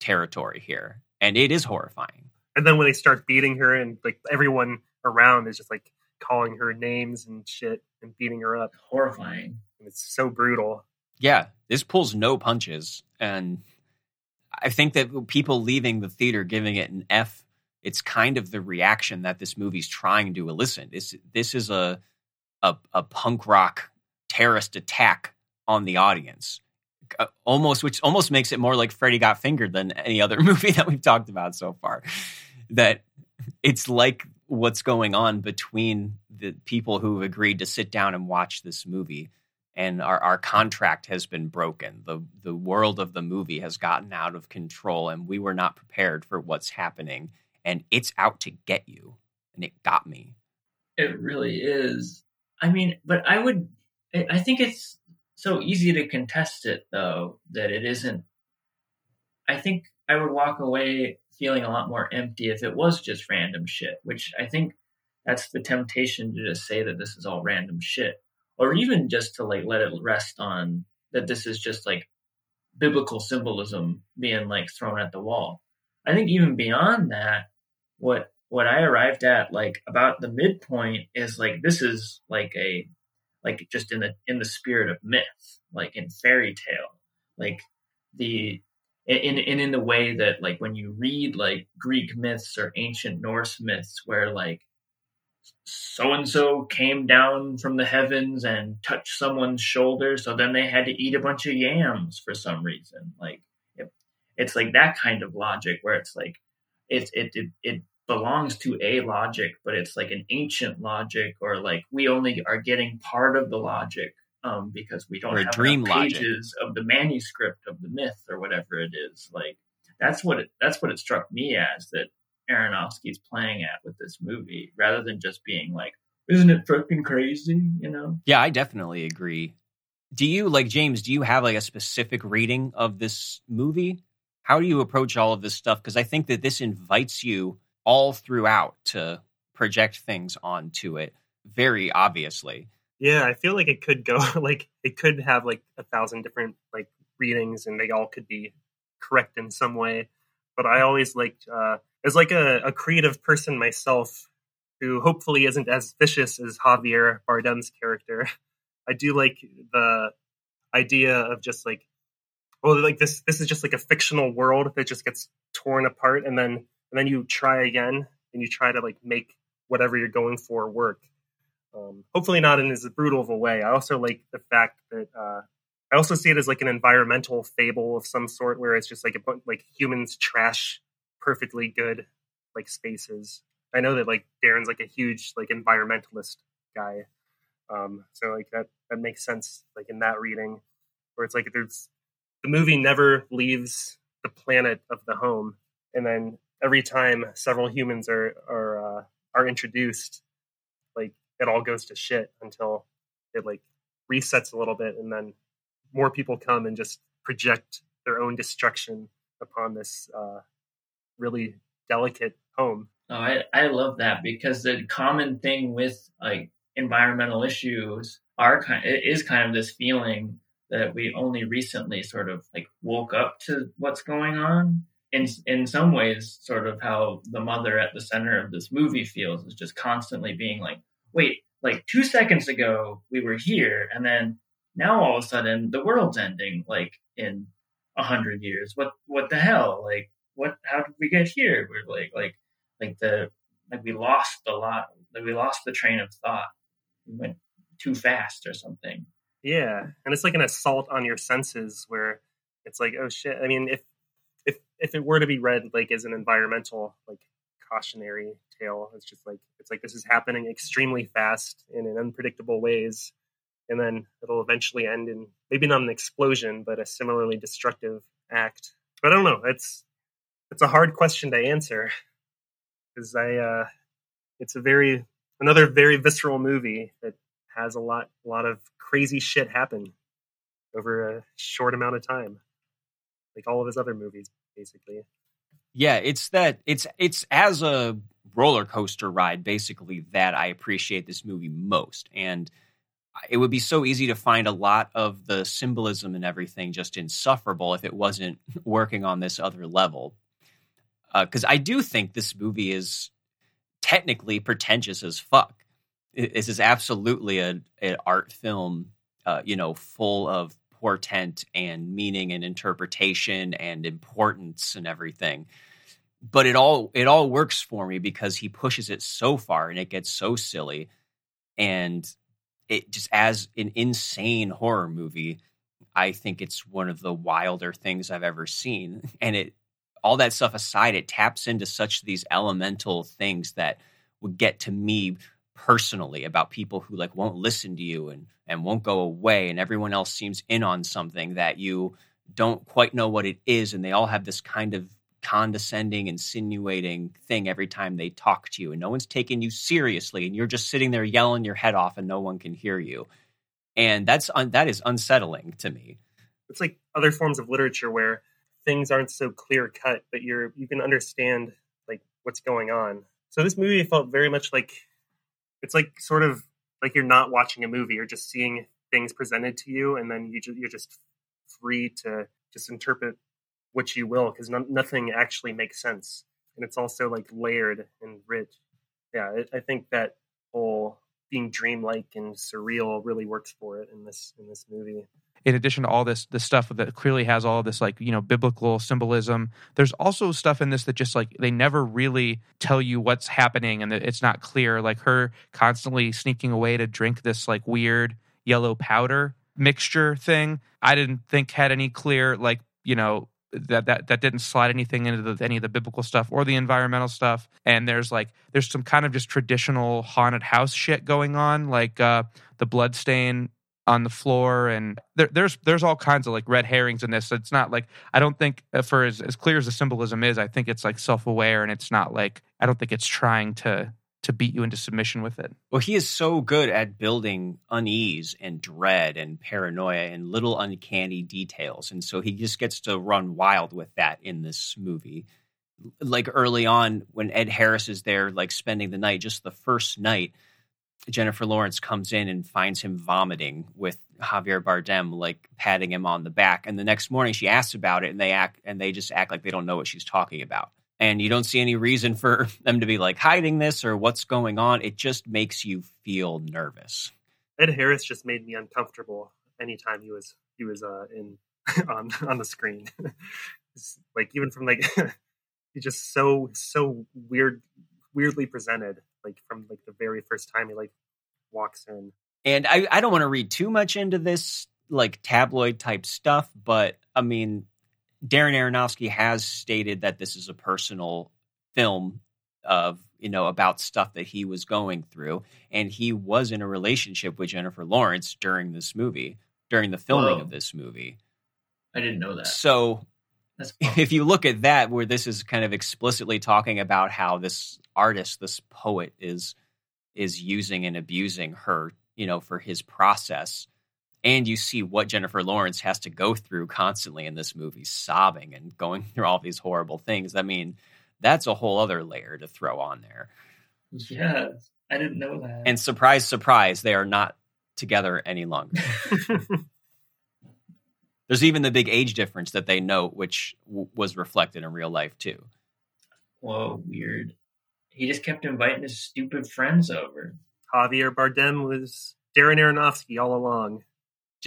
territory here, and it is horrifying. And then when they start beating her, and like everyone around is just like calling her names and shit and beating her up, horrifying and it's so brutal. Yeah, this pulls no punches, and I think that people leaving the theater giving it an F, it's kind of the reaction that this movie's trying to elicit. This this is a a, a punk rock terrorist attack on the audience, Uh, almost which almost makes it more like Freddy Got Fingered than any other movie that we've talked about so far. That it's like what's going on between the people who have agreed to sit down and watch this movie and our, our contract has been broken. The the world of the movie has gotten out of control and we were not prepared for what's happening and it's out to get you. And it got me. It really is. I mean, but I would, I think it's so easy to contest it though, that it isn't. I think I would walk away feeling a lot more empty if it was just random shit, which I think that's the temptation to just say that this is all random shit. Or even just to like let it rest on that this is just like biblical symbolism being like thrown at the wall. I think even beyond that, what what I arrived at like about the midpoint is like this is like a like just in the in the spirit of myth, like in fairy tale, like the in in in the way that like when you read like Greek myths or ancient Norse myths, where like so and so came down from the heavens and touched someone's shoulder, so then they had to eat a bunch of yams for some reason. Like it, it's like that kind of logic where it's like it it it, it belongs to a logic, but it's like an ancient logic, or like we only are getting part of the logic um, because we don't Or have dream enough logic. pages of the manuscript of the myth or whatever it is. Like that's what it that's what it struck me as that Aronofsky's playing at with this movie, rather than just being like, "Isn't it fucking crazy?" You know. Yeah, I definitely agree. Do you like James? Do you have like a specific reading of this movie? How do you approach all of this stuff? Because I think that this invites you all throughout to project things onto it very obviously. Yeah, I feel like it could go like it could have like a thousand different like readings, and they all could be correct in some way. But I always liked uh, as like a, a creative person myself, who hopefully isn't as vicious as Javier Bardem's character. I do like the idea of just like, well, like this this is just like a fictional world that just gets torn apart, and then and then you try again, and you try to like make whatever you're going for work. Um, hopefully not in as brutal of a way. I also like the fact that uh, I also see it as like an environmental fable of some sort, where it's just like a bunch like humans trash perfectly good like spaces. I know that like Darren's like a huge like environmentalist guy, um, so like that that makes sense like in that reading, where it's like there's the movie never leaves the planet of the home, and then every time several humans are are uh, are introduced, like it all goes to shit until it like resets a little bit, and then more people come and just project their own destruction upon this uh, really delicate home. Oh, I, I love that because the common thing with like environmental issues are kind it is kind of this feeling that we only recently sort of like woke up to what's going on. In in some ways, sort of how the mother at the center of this movie feels is just constantly being like, wait, like two seconds ago we were here, and then now all of a sudden the world's ending like in a hundred years. What what the hell? Like what? How did we get here? We're like like like the like we lost a lot like we lost the train of thought we went too fast or something Yeah, and it's like an assault on your senses where it's like, oh shit. I mean, if if if it were to be read like as an environmental like cautionary tale, it's just like it's like this is happening extremely fast in unpredictable ways, and then it'll eventually end in maybe not an explosion, but a similarly destructive act. But I don't know. It's it's a hard question to answer because I uh, it's a very another very visceral movie that has a lot a lot of crazy shit happen over a short amount of time like all of his other movies basically Yeah, it's that it's it's as a roller coaster ride basically that I appreciate this movie most and it would be so easy to find a lot of the symbolism and everything just insufferable if it wasn't working on this other level. Uh, because I do think this movie is technically pretentious as fuck. This is absolutely a an art film, uh, you know, full of portent and meaning and interpretation and importance and everything. But it all it all works for me because he pushes it so far and it gets so silly, and it just as an insane horror movie. I think it's one of the wilder things I've ever seen, and it all that stuff aside, it taps into such these elemental things that would get to me personally about people who like won't listen to you and and won't go away and everyone else seems in on something that you don't quite know what it is and they all have this kind of condescending insinuating thing every time they talk to you and no one's taking you seriously and you're just sitting there yelling your head off and no one can hear you. And that's un- that is unsettling to me. It's like other forms of literature where things aren't so clear cut but you're you can understand like what's going on. So this movie felt very much like it's like sort of like you're not watching a movie you're just seeing things presented to you and then you ju- you're just free to just interpret what you will because no- nothing actually makes sense. And it's also like layered and rich. Yeah I, I think that whole being dreamlike and surreal really works for it in this in this movie. In addition to all this this stuff that clearly has all this like you know biblical symbolism there's also stuff in this that just like they never really tell you what's happening and it's not clear. Like her constantly sneaking away to drink this like weird yellow powder mixture thing i didn't think had any clear like you know that that that didn't slide anything into the, any of the biblical stuff or the environmental stuff. And there's like there's some kind of just traditional haunted house shit going on, like uh, the blood stain on the floor, and there, there's there's all kinds of like red herrings in this. So it's not like I don't think uh, for as as clear as the symbolism is, I think it's like self aware, and it's not like I don't think it's trying to to beat you into submission with it. Well, he is so good at building unease and dread and paranoia and little uncanny details. And so he just gets to run wild with that in this movie. Like early on, when Ed Harris is there, like spending the night, just the first night, Jennifer Lawrence comes in and finds him vomiting with Javier Bardem, like patting him on the back. And the next morning, she asks about it, and they act and they just act like they don't know what she's talking about and you don't see any reason for them to be like hiding this or what's going on. It just makes you feel nervous. Ed Harris just made me uncomfortable anytime he was he was uh, in on on the screen. like even from like he's just so so weird weirdly presented like from like the very first time he like walks in. And I I don't want to read too much into this like tabloid type stuff, but I mean Darren Aronofsky has stated that this is a personal film of you know about stuff that he was going through and he was in a relationship with Jennifer Lawrence during this movie during the filming Whoa. of this movie I didn't know that. so if you look at that where this is kind of explicitly talking about how this artist this poet is is using and abusing her you know for his process and you see what Jennifer Lawrence has to go through constantly in this movie sobbing and going through all these horrible things i mean that's a whole other layer to throw on there yes, I didn't know that. and surprise surprise they are not together any longer there's even the big age difference that they note which w- was reflected in real life too Whoa, weird. He just kept inviting his stupid friends over. Javier Bardem was Darren Aronofsky all along.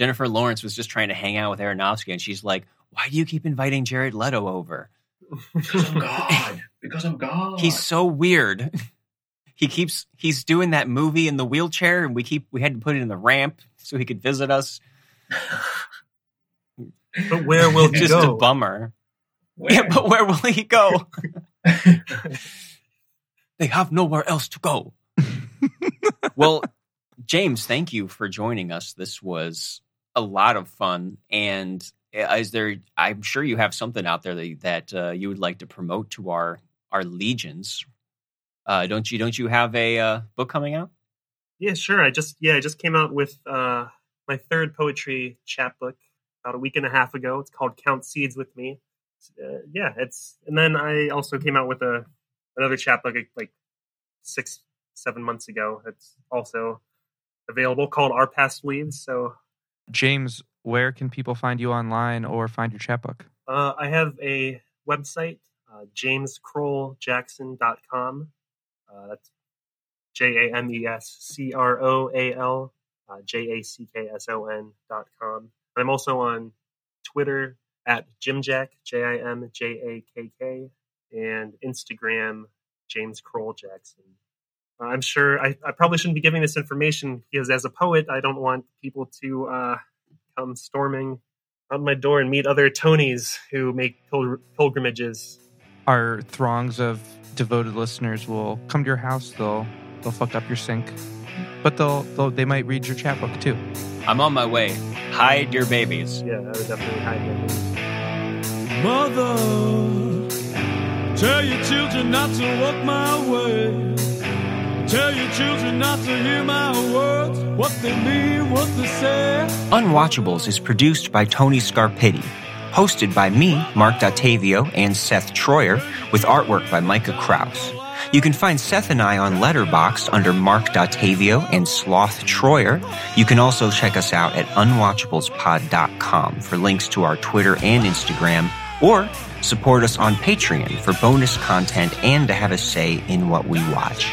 Jennifer Lawrence was just trying to hang out with Aronofsky, and she's like, "Why do you keep inviting Jared Leto over? Because I'm God. because I'm God. He's so weird. he keeps he's doing that movie in the wheelchair, and we keep we had to put it in the ramp so he could visit us. But where will he just go? a bummer. Where? Yeah, but where will he go? they have nowhere else to go. well, James, thank you for joining us. This was a lot of fun. And uh, is there? I'm sure you have something out there that, that uh, you would like to promote to our our legions. Uh, don't you? Don't you have a uh, book coming out? Yeah, sure. I just yeah, I just came out with uh, my third poetry chapbook about a week and a half ago. It's called Count Seeds with Me. Uh, yeah, it's and then I also came out with a another chapbook like six seven months ago. It's also available called Our Past Leaves. So James, where can people find you online or find your chapbook? uh, I have a website, uh, jamescroaljackson.com. Uh, that's J A M E S C R O A L uh, J A C K S O N dot com. I'm also on Twitter at JimJack, J I M J A K K, and Instagram, James Croal Jackson. I'm sure I, I probably shouldn't be giving this information because as a poet, I don't want people to uh, come storming on my door and meet other Tonys who make pil- pilgrimages. Our throngs of devoted listeners will come to your house. They'll they'll fuck up your sink, but they'll, they'll they might read your chapbook too. I'm on my way. Hide your babies. Yeah, I would definitely hide them. Mother, tell your children not to walk my way. Tell your children not to hear my words, what they mean, what they say. Unwatchables is produced by Tony Scarpitti, hosted by me, Marc Dottavio, and Seth Troyer, with artwork by Micah Kraus. You can find Seth and I on Letterboxd under Marc Dottavio and Sloth Troyer. You can also check us out at unwatchablespod.com for links to our Twitter and Instagram, or support us on Patreon for bonus content and to have a say in what we watch.